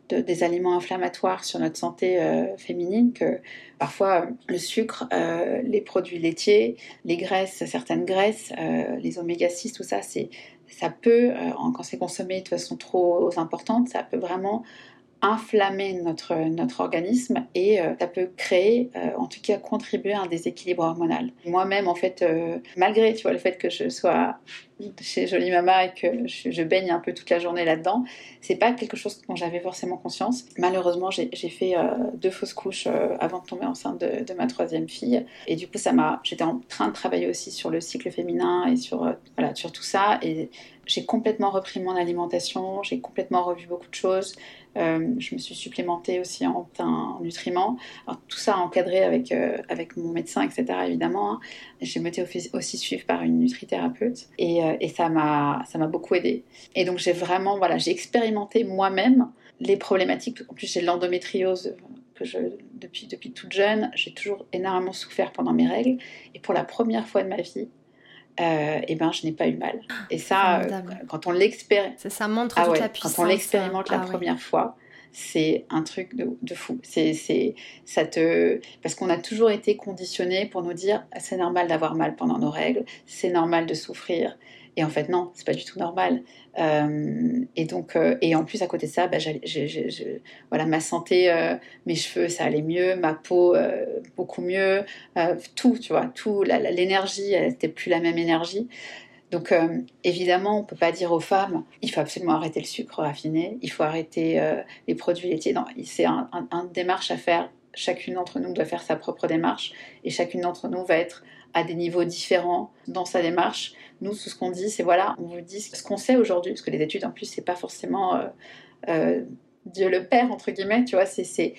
des aliments inflammatoires sur notre santé féminine, que parfois le sucre, les produits laitiers, les graisses, certaines graisses, les oméga 6, tout ça, ça peut, quand c'est consommé de façon trop importante, ça peut vraiment inflammer notre, notre organisme et euh, ça peut créer, euh, en tout cas contribuer à un déséquilibre hormonal. Moi-même, en fait, euh, malgré le fait que je sois chez Jolie Mama et que je, baigne un peu toute la journée là-dedans, c'est pas quelque chose dont j'avais forcément conscience. Malheureusement, j'ai fait deux fausses couches avant de tomber enceinte de, ma troisième fille et du coup, ça m'a, j'étais en train de travailler aussi sur le cycle féminin et sur, voilà, sur tout ça et j'ai complètement repris mon alimentation, j'ai complètement revu beaucoup de choses. Euh, je me suis supplémentée aussi en, nutriments. tout ça encadré avec, euh, avec mon médecin, etc. évidemment. Hein. J'ai été aussi suivre par une nutrithérapeute et, euh, ça m'a beaucoup aidé. Et donc j'ai vraiment, voilà, j'ai expérimenté moi-même les problématiques. En plus, j'ai l'endométriose que je, depuis, depuis toute jeune, j'ai toujours énormément souffert pendant mes règles. Et pour la première fois de ma vie, euh, eh ben, je n'ai pas eu mal. Et ça, euh, quand on l'expérimente, ça, montre ah la puissance. Quand on l'expérimente la ah première fois, c'est un truc de, de fou. C'est, c'est, ça te, parce qu'on a toujours été conditionné pour nous dire, c'est normal d'avoir mal pendant nos règles, c'est normal de souffrir. Et en fait, non, c'est pas du tout normal. Euh, et donc, euh, et en plus, à côté de ça, bah, voilà, ma santé, euh, mes cheveux, ça allait mieux, ma peau, beaucoup mieux, tout, tu vois, tout, l'énergie, elle n'était plus la même énergie. Donc, évidemment, on peut pas dire aux femmes, il faut absolument arrêter le sucre raffiné, il faut arrêter les produits laitiers. Non, c'est un, un démarche à faire. Chacune d'entre nous doit faire sa propre démarche et chacune d'entre nous va être à des niveaux différents dans sa démarche. Nous, tout ce qu'on dit, c'est voilà, on vous dit ce qu'on sait aujourd'hui, parce que les études, en plus, c'est pas forcément euh, euh, Dieu le Père, entre guillemets, tu vois, c'est.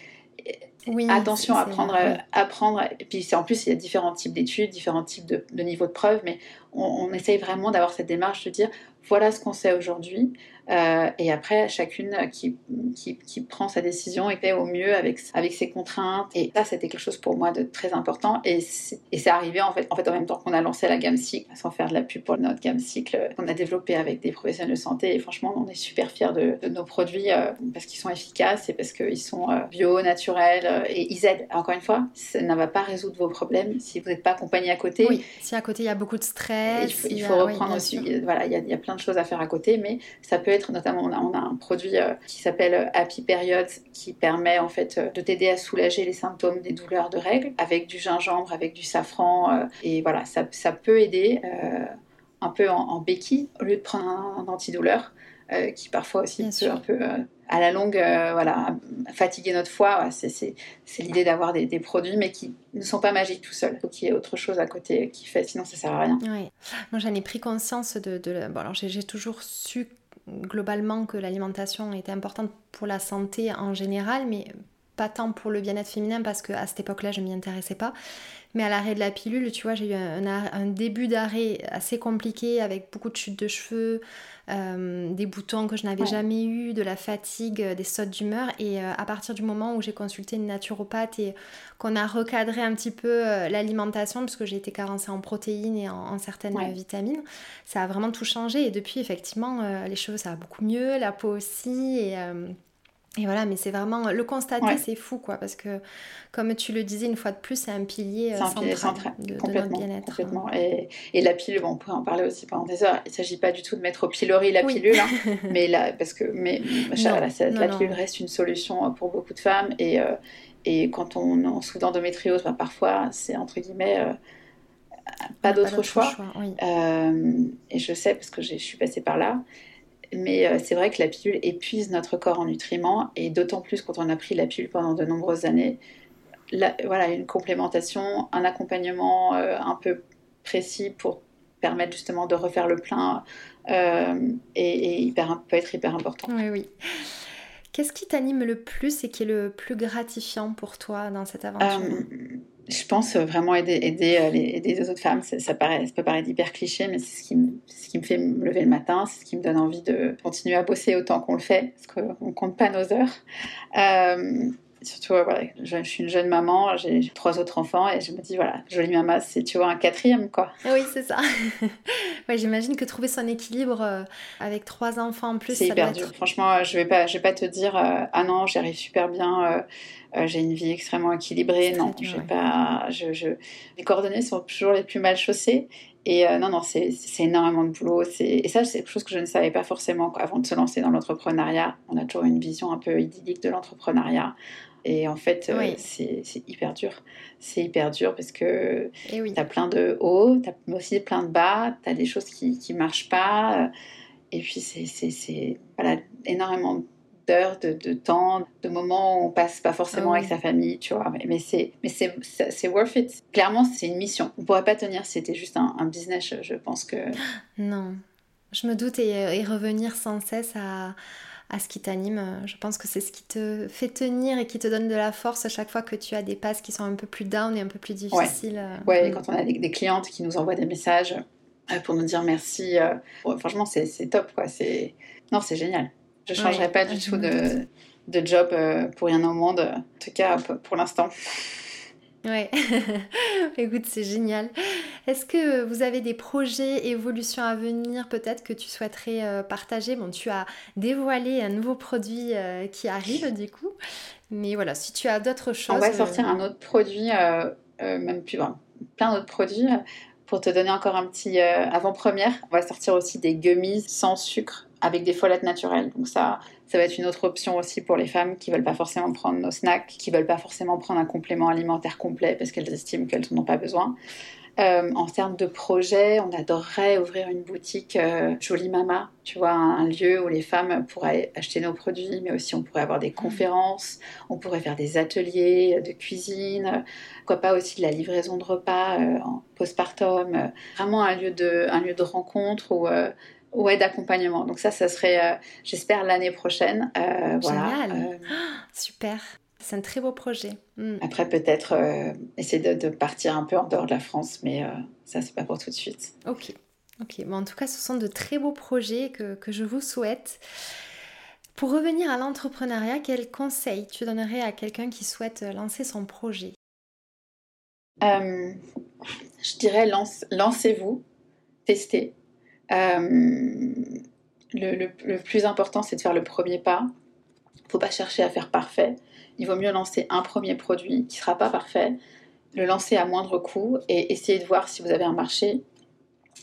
attention à prendre, apprendre. Et puis en plus, il y a différents types d'études, différents types de, niveaux de preuves, mais on, on essaye vraiment d'avoir cette démarche de dire voilà ce qu'on sait aujourd'hui. Euh, et après, chacune qui, qui, qui, prend sa décision et fait au mieux avec, avec ses contraintes. Et ça, c'était quelque chose pour moi de très important. Et c'est arrivé en fait, en fait en même temps qu'on a lancé la gamme cycle, sans faire de la pub pour notre gamme cycle, qu'on a développé avec des professionnels de santé. Et franchement, on est super fiers de, nos produits euh, parce qu'ils sont efficaces et parce qu'ils sont euh, bio, naturels et ils aident. Encore une fois, ça ne va pas résoudre vos problèmes si vous n'êtes pas accompagné à côté. Oui, si à côté il y a beaucoup de stress. Il faut, reprendre aussi. Voilà, il y, a, il y a plein de choses à faire à côté, mais ça peut être notamment, on a, on a un produit euh, qui s'appelle euh, Happy Period qui permet en fait euh, de t'aider à soulager les symptômes des douleurs de règles avec du gingembre, avec du safran. et voilà, ça, ça peut aider un peu en, béquille au lieu de prendre un, antidouleur qui parfois aussi peut un peu à la longue, euh, voilà, fatiguer notre foie, c'est l'idée d'avoir des, produits, mais qui ne sont pas magiques tout seuls. Il faut qu'il y ait autre chose à côté qui fait, sinon ça sert à rien. Oui. Moi, j'en ai pris conscience de. de bon, alors j'ai toujours su globalement que l'alimentation était importante pour la santé en général, mais pas tant pour le bien-être féminin parce qu'à cette époque-là, je ne m'y intéressais pas. Mais à l'arrêt de la pilule, tu vois, j'ai eu un, début d'arrêt assez compliqué avec beaucoup de chutes de cheveux, euh, des boutons que je n'avais jamais eu, de la fatigue, euh, des sautes d'humeur. Et euh, à partir du moment où j'ai consulté une naturopathe et qu'on a recadré un petit peu l'alimentation, puisque j'ai été carencée en protéines et en, certaines vitamines, ça a vraiment tout changé. Et depuis, effectivement, les cheveux, ça va beaucoup mieux, la peau aussi. Et et voilà, mais c'est vraiment le constater, c'est fou quoi, parce que comme tu le disais une fois de plus, c'est un pilier, euh, central, central de, notre bien-être. Complètement. Et, et, la pilule, bon, on pourrait en parler aussi pendant des heures. Il ne s'agit pas du tout de mettre au pilori la pilule, hein, mais là, parce que mais la pilule reste une solution pour beaucoup de femmes et, euh, et quand on est en sous d'endométriose, bah, parfois c'est entre guillemets euh, pas d'autre choix. choix et je sais parce que je suis passée par là. Mais euh, c'est vrai que la pilule épuise notre corps en nutriments, et d'autant plus quand on a pris la pilule pendant de nombreuses années. voilà, une complémentation, un accompagnement euh, un peu précis pour permettre justement de refaire le plein euh, et, hyper, peut être hyper important. Oui, oui. Qu'est-ce qui t'anime le plus et qui est le plus gratifiant pour toi dans cette aventure? Je pense vraiment aider, aider, euh, les, les autres femmes. Ça, paraît, ça peut paraître hyper cliché, mais c'est ce, qui me, ce qui me fait me lever le matin, c'est ce qui me donne envie de continuer à bosser autant qu'on le fait, parce qu'on ne compte pas nos heures. Euh, surtout, voilà, je, suis une jeune maman, j'ai trois autres enfants, et je me dis, voilà, jolie maman, c'est, tu vois, un quatrième, quoi. Oui, c'est ça. ouais, j'imagine que trouver son équilibre euh, avec trois enfants en plus, c'est hyper dur. Franchement, je vais pas, je vais pas te dire, ah non, j'y arrive super bien euh, j'ai une vie extrêmement équilibrée. Non, j'ai pas. Je, je... Les coordonnées sont toujours les plus mal chaussées. Et euh, non, non, c'est énormément de boulot. Et ça, c'est quelque chose que je ne savais pas forcément avant de se lancer dans l'entrepreneuriat. On a toujours une vision un peu idyllique de l'entrepreneuriat. Et en fait, euh, c'est hyper dur. C'est hyper dur parce que eh tu as plein de hauts, tu as aussi plein de bas, tu as des choses qui ne marchent pas. Et puis, c'est voilà, énormément de d'heures, de, de, temps, de moments où on passe pas forcément avec sa famille, tu vois. Mais, c'est, mais c'est, c'est worth it. Clairement, c'est une mission. On pourrait pas tenir si c'était juste un, business, je, pense que... Non, je me doute et, revenir sans cesse à, à ce qui t'anime. Je pense que c'est ce qui te fait tenir et qui te donne de la force à chaque fois que tu as des passes qui sont un peu plus down et un peu plus difficiles. Ouais, ouais quand on a des, des, clientes qui nous envoient des messages euh, pour nous dire merci, euh, franchement, c'est, c'est top, quoi. C'est... Non, c'est génial. Je ne changerai pas du tout de, de, job euh, pour rien au monde, en tout cas pour l'instant. Ouais, écoute, c'est génial. Est-ce que vous avez des projets, évolutions à venir peut-être que tu souhaiterais euh, partager? Bon, tu as dévoilé un nouveau produit euh, qui arrive du coup, mais voilà, si tu as d'autres choses. On va sortir un autre produit, même plus, plein d'autres produits. Pour te donner encore un petit avant-première, on va sortir aussi des gummies sans sucre avec des follettes naturelles. Donc ça, ça va être une autre option aussi pour les femmes qui veulent pas forcément prendre nos snacks, qui veulent pas forcément prendre un complément alimentaire complet parce qu'elles estiment qu'elles n'en ont pas besoin. Euh, en termes de projet, on adorerait ouvrir une boutique euh, Jolie Mama, tu vois, un, lieu où les femmes pourraient acheter nos produits, mais aussi on pourrait avoir des conférences, on pourrait faire des ateliers de cuisine, pourquoi pas aussi de la livraison de repas euh, en postpartum, vraiment un lieu de, un lieu de rencontre où Ouais, d'accompagnement. Donc ça, ça serait, euh, j'espère, l'année prochaine. Euh, Génial. Euh, super. C'est un très beau projet. Hmm. Après, peut-être essayer de, partir un peu en dehors de la France, mais ça, c'est pas pour tout de suite. Ok. Ok. en tout cas, ce sont de très beaux projets que, que je vous souhaite. Pour revenir à l'entrepreneuriat, quel conseil tu donnerais à quelqu'un qui souhaite lancer son projet? Je dirais lance, lancez-vous, testez. Euh, le, plus important, c'est de faire le premier pas. Il ne faut pas chercher à faire parfait. Il vaut mieux lancer un premier produit qui ne sera pas parfait, le lancer à moindre coût et essayer de voir si vous avez un marché.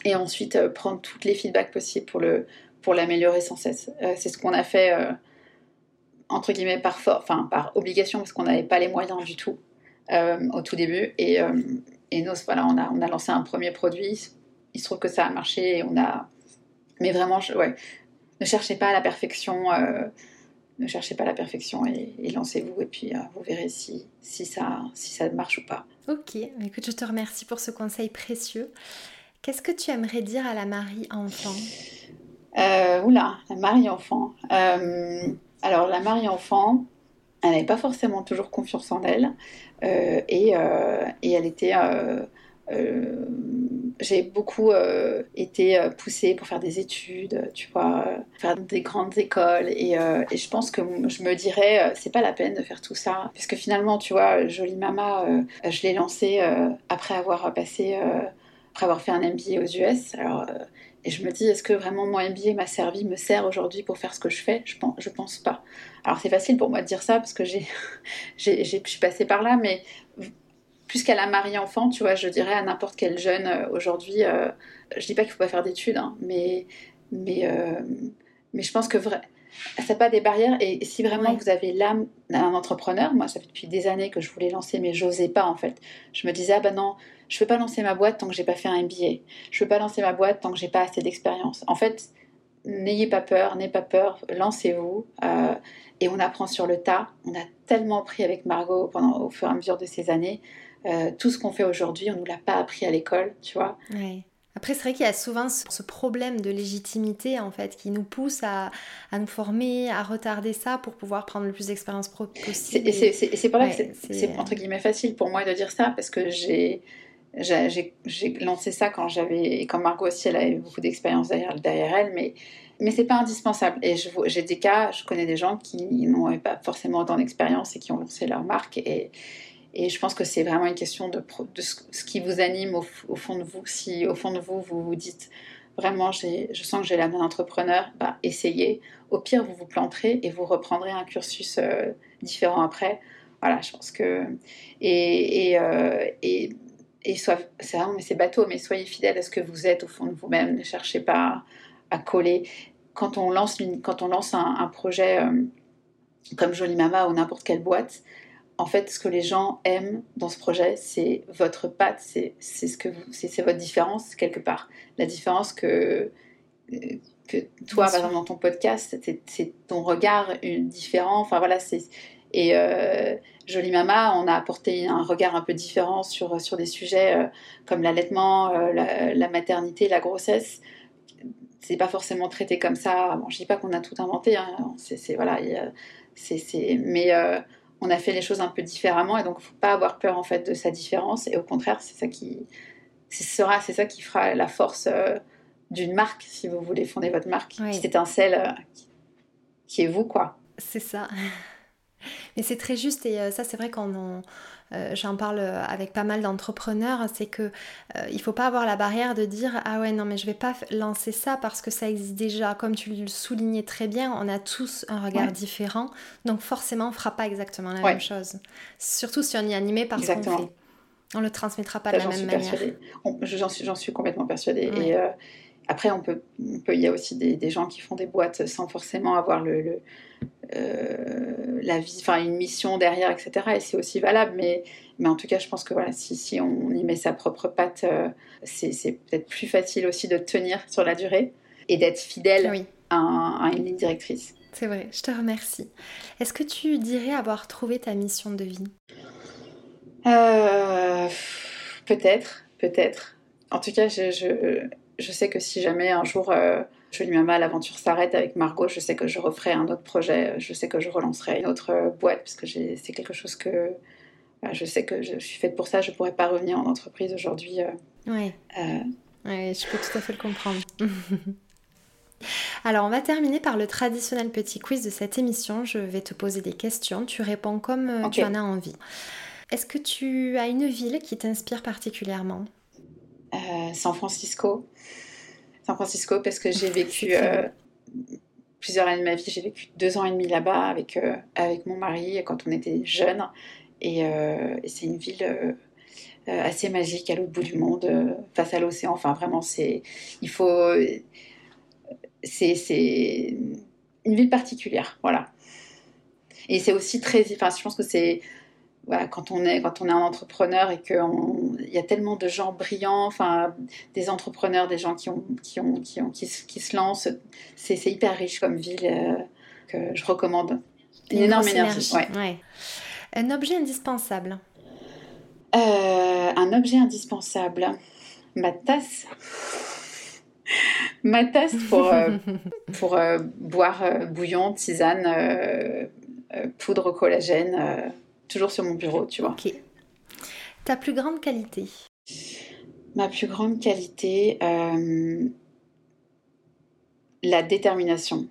Et ensuite, euh, prendre toutes les feedbacks possibles pour, l'améliorer sans cesse. Euh, c'est ce qu'on a fait, entre guillemets, par, enfin, par obligation, parce qu'on n'avait pas les moyens du tout au tout début. Et, nous, voilà, on a lancé un premier produit il se trouve que ça a marché et on a. Mais vraiment, je, ouais, ne cherchez pas la perfection. Euh, ne cherchez pas la perfection et, lancez-vous et puis vous verrez si, si, ça, si ça marche ou pas. Ok, écoute, je te remercie pour ce conseil précieux. Qu'est-ce que tu aimerais dire à la Marie enfant Oula, la Marie enfant. alors la Marie enfant, elle n'avait pas forcément toujours confiance en elle et, et, elle était euh, j'ai beaucoup euh, été euh, poussée pour faire des études, tu vois, faire des grandes écoles. Et, et je pense que je me dirais, c'est pas la peine de faire tout ça. Parce que finalement, tu vois, Jolie Mama, je l'ai lancée après avoir passé, après avoir fait un MBA aux US. Alors, et je me dis, est-ce que vraiment mon MBA m'a servi, me sert aujourd'hui pour faire ce que je fais? Je pense, je pense pas. Alors c'est facile pour moi de dire ça parce que j'ai, je suis passée par là, mais plus qu'à la Marie enfant, tu vois, je dirais à n'importe quel jeune euh, aujourd'hui, euh, je dis pas qu'il faut pas faire d'études, hein, mais, mais, euh, mais je pense que ça pas des barrières. Et, si vraiment vous avez l'âme d'un entrepreneur, moi ça fait depuis des années que je voulais lancer, mais j'osais pas en fait. Je me disais, ah ben non, je veux pas lancer ma boîte tant que j'ai pas fait un MBA. Je veux pas lancer ma boîte tant que j'ai pas assez d'expérience. En fait, n'ayez pas peur, n'ayez pas peur, lancez-vous. et on apprend sur le tas. On a tellement appris avec Margot pendant, au fur et à mesure de ces années. Euh, tout ce qu'on fait aujourd'hui, on ne nous l'a pas appris à l'école, tu vois. Après, c'est vrai qu'il y a souvent ce problème de légitimité, en fait, qui nous pousse à, à nous former, à retarder ça pour pouvoir prendre le plus d'expérience possible. Et c'est là que c'est, entre guillemets, facile pour moi de dire ça, parce que j'ai... J'ai lancé ça quand j'avais, quand Margot aussi, elle avait beaucoup d'expérience derrière, derrière elle, mais mais c'est pas indispensable. Et j'ai des cas, je connais des gens qui n'ont pas forcément autant d'expérience et qui ont lancé leur marque et, et je pense que c'est vraiment une question de, de, ce qui vous anime au, fond de vous. Si au fond de vous, vous vous dites vraiment, je sens que j'ai la main d'entrepreneur, bah, essayez. Au pire, vous vous planterez et vous reprendrez un cursus euh, différent après. Voilà, je pense que. Et, et, euh, et, et c'est vraiment, mais c'est bateau, mais soyez fidèle à ce que vous êtes au fond de vous-même. Ne cherchez pas à, coller. Quand on lance, une, quand on lance un, projet euh, comme Jolie Mama ou n'importe quelle boîte, en fait, ce que les gens aiment dans ce projet, c'est votre patte, c'est ce que c'est votre différence quelque part. La différence que que toi, par exemple, dans ton podcast, c'est ton regard différent. Enfin voilà, c'est et euh, Jolie Mama, on a apporté un regard un peu différent sur sur des sujets euh, comme l'allaitement, euh, la, maternité, la grossesse. C'est pas forcément traité comme ça. Bon, je dis pas qu'on a tout inventé. Hein. c'est voilà, c'est mais on a fait les choses un peu différemment et donc il faut pas avoir peur en fait de sa différence et au contraire c'est ça qui sera c'est ça qui fera la force euh, d'une marque si vous voulez fonder votre marque oui. cette étincelle euh, qui est vous quoi c'est ça mais c'est très juste et euh, ça c'est vrai qu'on euh, j'en parle avec pas mal d'entrepreneurs, c'est que euh, il faut pas avoir la barrière de dire ah ouais non mais je vais pas lancer ça parce que ça existe déjà. Comme tu le soulignais très bien, on a tous un regard différent, donc forcément on fera pas exactement la même chose. Surtout si on y est animé par ce qu'on fait. On le transmettra pas de la même manière. J'en suis, suis, complètement persuadée. Et euh, après, on peut, peut, il y a aussi des, des, gens qui font des boîtes sans forcément avoir le euh, la vie, enfin une mission derrière, etc. Et c'est aussi valable, mais, mais en tout cas, je pense que voilà, si, si on y met sa propre patte, euh, c'est peut-être plus facile aussi de tenir sur la durée et d'être fidèle à, une ligne directrice. C'est vrai, je te remercie. Est-ce que tu dirais avoir trouvé ta mission de vie? Euh, Peut-être, peut-être. En tout cas, je, je, je, sais que si jamais un jour je lui Mama, l'aventure s'arrête avec Margot, je sais que je referai un autre projet, je sais que je relancerai une autre euh, boîte, parce que c'est quelque chose que je sais que je, suis faite pour ça, je ne pourrais pas revenir en entreprise aujourd'hui. Euh, oui. Euh, je peux tout à fait le comprendre. Alors, on va terminer par le traditionnel petit quiz de cette émission. Je vais te poser des questions. Tu réponds comme tu en as envie. Est-ce que tu as une ville qui t'inspire particulièrement? San Francisco. San Francisco parce que j'ai vécu euh, plusieurs années de ma vie. J'ai vécu deux ans et demi là-bas avec, euh, avec mon mari quand on était jeunes. Et, euh, c'est une ville assez magique à l'autre bout du monde, face à l'océan. Enfin, vraiment, c'est. Il faut. C'est une ville particulière, voilà. Et c'est aussi très. Enfin, je pense que c'est quand on est quand on est un entrepreneur et qu'il y a tellement de gens brillants, enfin des entrepreneurs, des gens qui ont qui ont qui, ont, qui, se lancent, c'est hyper riche comme ville. Euh, que je recommande. Une, énorme énergie. Ouais. Un objet indispensable. un objet indispensable. Ma tasse. Ma tasse pour, pour boire bouillon, tisane, poudre collagène, toujours sur mon bureau, tu vois. Ok. Ta plus grande qualité Ma plus grande qualité, euh, la détermination.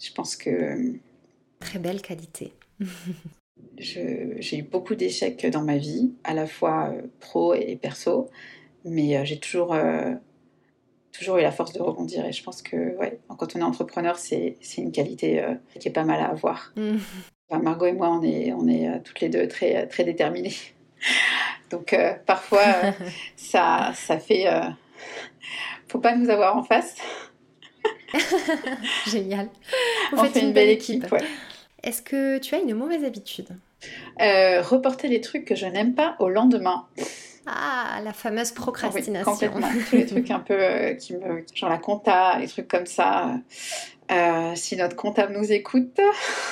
Je pense que... Très belle qualité. j'ai eu beaucoup d'échecs dans ma vie, à la fois euh, pro et perso, mais euh, j'ai toujours, toujours eu la force de rebondir. Et je pense que ouais, quand on est entrepreneur, c'est une qualité qui est pas mal à avoir. Margot et moi, on est, on est toutes les deux très, très déterminées. Donc euh, parfois, euh, ça, ça fait... Euh, faut pas nous avoir en face. Génial. Vous On fait une, belle équipe. Est-ce que tu as une mauvaise habitude? Reporter les trucs que je n'aime pas au lendemain. Ah, la fameuse procrastination. complètement. Tous les trucs un peu qui me. Genre la compta, les trucs comme ça. Si notre comptable nous écoute,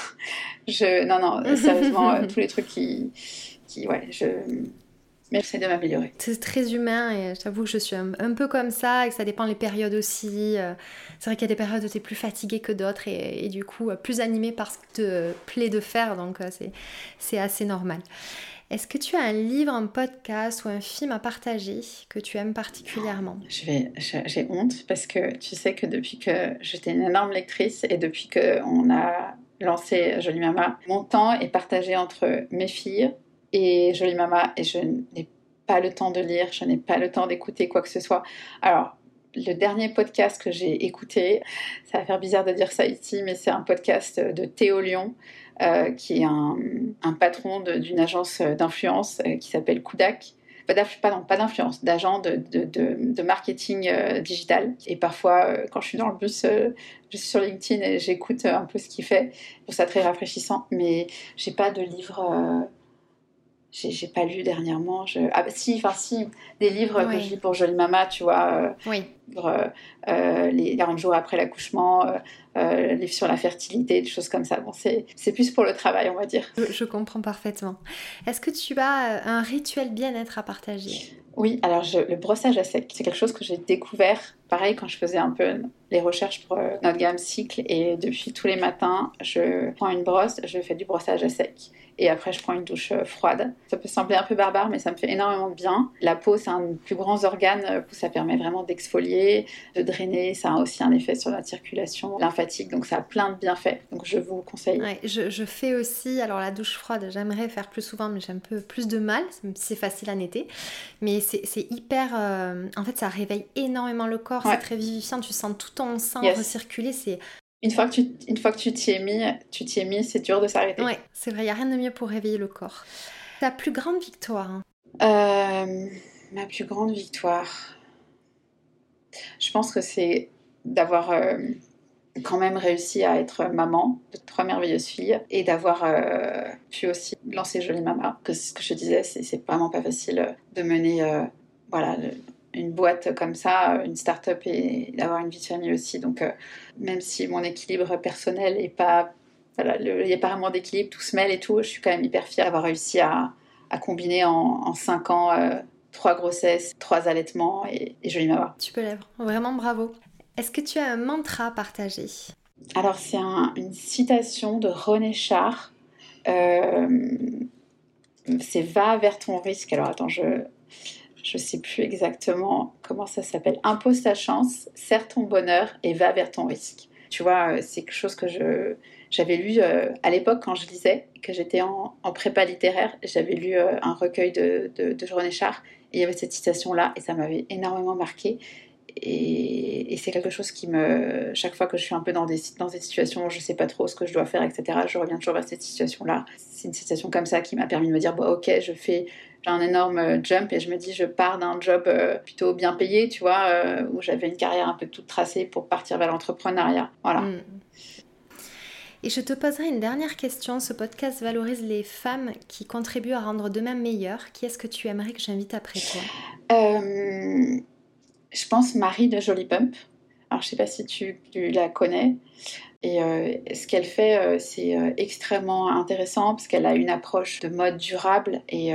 je. Non, non, sérieusement, tous les trucs qui. qui ouais, je mais j'essaie de m'améliorer. C'est très humain et j'avoue que je suis un, peu comme ça et que ça dépend les périodes aussi. Euh, c'est vrai qu'il y a des périodes où tu es plus fatigué que d'autres et, du coup euh, plus animé par ce que te plaît de faire, donc euh, c'est assez normal. Est-ce que tu as un livre, un podcast ou un film à partager que tu aimes particulièrement? J'ai honte parce que tu sais que depuis que j'étais une énorme lectrice et depuis qu'on a lancé Jolie Mama, mon temps est partagé entre mes filles, et Jolie Mama, et je n'ai pas le temps de lire, je n'ai pas le temps d'écouter quoi que ce soit. Alors, le dernier podcast que j'ai écouté, ça va faire bizarre de dire ça ici, mais c'est un podcast de Théo Lyon, qui est un, patron d'une agence d'influence euh, qui s'appelle Kudak. Pardon, pas d'influence, d'agent de, de, marketing euh, digital. Et parfois, quand je suis dans le bus, je suis sur LinkedIn et j'écoute un peu ce qu'il fait. Je trouve ça très rafraîchissant, mais j'ai pas de livre j'ai pas lu dernièrement. Je... Ah, bah, si, enfin, si, des livres que je lis pour Jolie Mama, tu vois. Euh, oui. Euh, euh, les 40 jours après l'accouchement, euh, livres sur la fertilité, des choses comme ça. Bon, c'est plus pour le travail, on va dire. Je, comprends parfaitement. Est-ce que tu as un rituel bien-être à partager? Oui, alors le brossage à sec, c'est quelque chose que j'ai découvert, pareil, quand je faisais un peu les recherches pour notre gamme cycle. Et depuis tous les matins, je prends une brosse, je fais du brossage à sec et après je prends une douche euh, froide. Ça peut sembler un peu barbare, mais ça me fait énormément de bien. La peau, c'est un des plus grands organes, euh, ça permet vraiment d'exfolier, de drainer, ça a aussi un effet sur la circulation lymphatique, donc ça a plein de bienfaits. Donc je vous conseille. Ouais, je, fais aussi, alors la douche froide, j'aimerais faire plus souvent, mais j'ai un peu plus de mal, c'est facile à netter, mais c'est hyper, euh, en fait ça réveille énormément le corps, c'est très vivifiant, tu sens tout ton sang recirculer, c'est une fois que tu une fois que tu t'y es mis, tu t'y es mis, c'est dur de s'arrêter. Ouais, c'est vrai, il y a rien de mieux pour réveiller le corps. Ta plus grande victoire hein? Euh, Ma plus grande victoire, je pense que c'est d'avoir euh, quand même réussi à être maman de trois merveilleuses filles et d'avoir euh, pu aussi lancer Jolie Mama. Que ce que je disais, c'est vraiment pas facile de mener voilà, une boîte comme ça, une start-up et d'avoir une vie de famille aussi. Donc, euh, même si mon équilibre personnel n'est pas. Voilà, il n'y a pas vraiment d'équilibre, tout se mêle et tout, je suis quand même hyper fière d'avoir réussi à, combiner en, en cinq ans euh, trois grossesses, trois allaitements et, et jolie maman. Tu peux lèvres, vraiment bravo. Est-ce que tu as un mantra à partager? Alors, c'est une citation de René Char. Euh, c'est Va vers ton risque. Alors, attends, je je sais plus exactement comment ça s'appelle. Impose ta chance, serre ton bonheur et va vers ton risque. Tu vois, euh, c'est quelque chose que je j'avais lu euh, à l'époque quand je lisais, que j'étais en, prépa littéraire, j'avais lu euh, un recueil de, de, de René Char il y avait cette citation-là et ça m'avait énormément marqué. Et, c'est quelque chose qui me. Chaque fois que je suis un peu dans des, dans des situations où je ne sais pas trop ce que je dois faire, etc., je reviens toujours vers cette situation-là. C'est une situation comme ça qui m'a permis de me dire bon, ok, je fais un énorme euh, jump et je me dis je pars d'un job euh, plutôt bien payé, tu vois, euh, où j'avais une carrière un peu toute tracée pour partir vers l'entrepreneuriat. Voilà. Mm. Et je te poserai une dernière question. Ce podcast valorise les femmes qui contribuent à rendre demain meilleur. Qui est-ce que tu aimerais que j'invite après toi Je pense Marie de Jolie Pump. Alors je sais pas si tu, tu la connais. Et ce qu'elle fait, c'est extrêmement intéressant parce qu'elle a une approche de mode durable et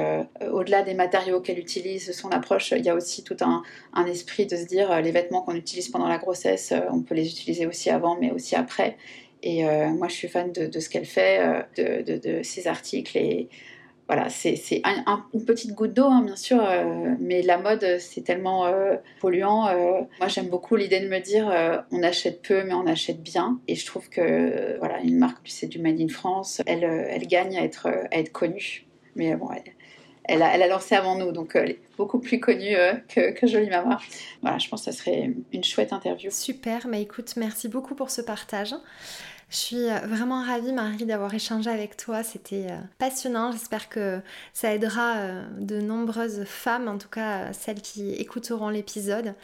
au-delà des matériaux qu'elle utilise, son approche, il y a aussi tout un, esprit de se dire les vêtements qu'on utilise pendant la grossesse, on peut les utiliser aussi avant mais aussi après. Et moi, je suis fan de, ce qu'elle fait, de, de, ses articles et voilà, c'est une petite goutte d'eau, hein, bien sûr, euh, mais la mode, c'est tellement euh, polluant. Euh. moi, j'aime beaucoup l'idée de me dire, on achète peu, mais on achète bien. Et je trouve que, voilà, une marque, c'est du Made in France, elle, gagne à être, connue. Mais bon, elle, a, elle, a, lancé avant nous, donc elle est beaucoup plus connue que, que Jolie Mama. Voilà, je pense que ça serait une chouette interview. Super, mais écoute, merci beaucoup pour ce partage. Je suis euh, vraiment ravie, Marie, d'avoir échangé avec toi. C'était euh, passionnant. J'espère que ça aidera euh, de nombreuses femmes, en tout cas celles qui écouteront l'épisode.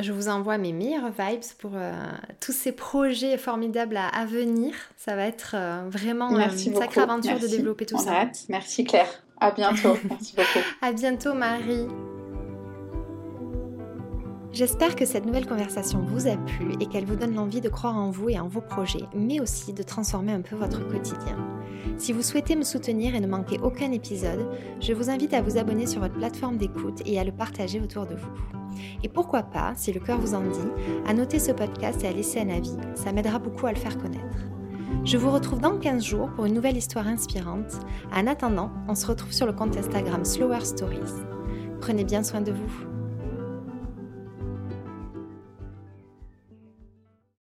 Je vous envoie mes meilleures vibes pour tous ces projets formidables à, venir. Ça va être vraiment une sacrée aventure de développer tout ça. Merci Claire. À bientôt. Merci beaucoup. À bientôt Marie. J'espère que cette nouvelle conversation vous a plu et qu'elle vous donne l'envie de croire en vous et en vos projets, mais aussi de transformer un peu votre quotidien. Si vous souhaitez me soutenir et ne manquer aucun épisode, je vous invite à vous abonner sur votre plateforme d'écoute et à le partager autour de vous. Et pourquoi pas, si le cœur vous en dit, à noter ce podcast et à laisser un avis, ça m'aidera beaucoup à le faire connaître. Je vous retrouve dans 15 jours pour une nouvelle histoire inspirante. En attendant, on se retrouve sur le compte Instagram Slower Stories. Prenez bien soin de vous.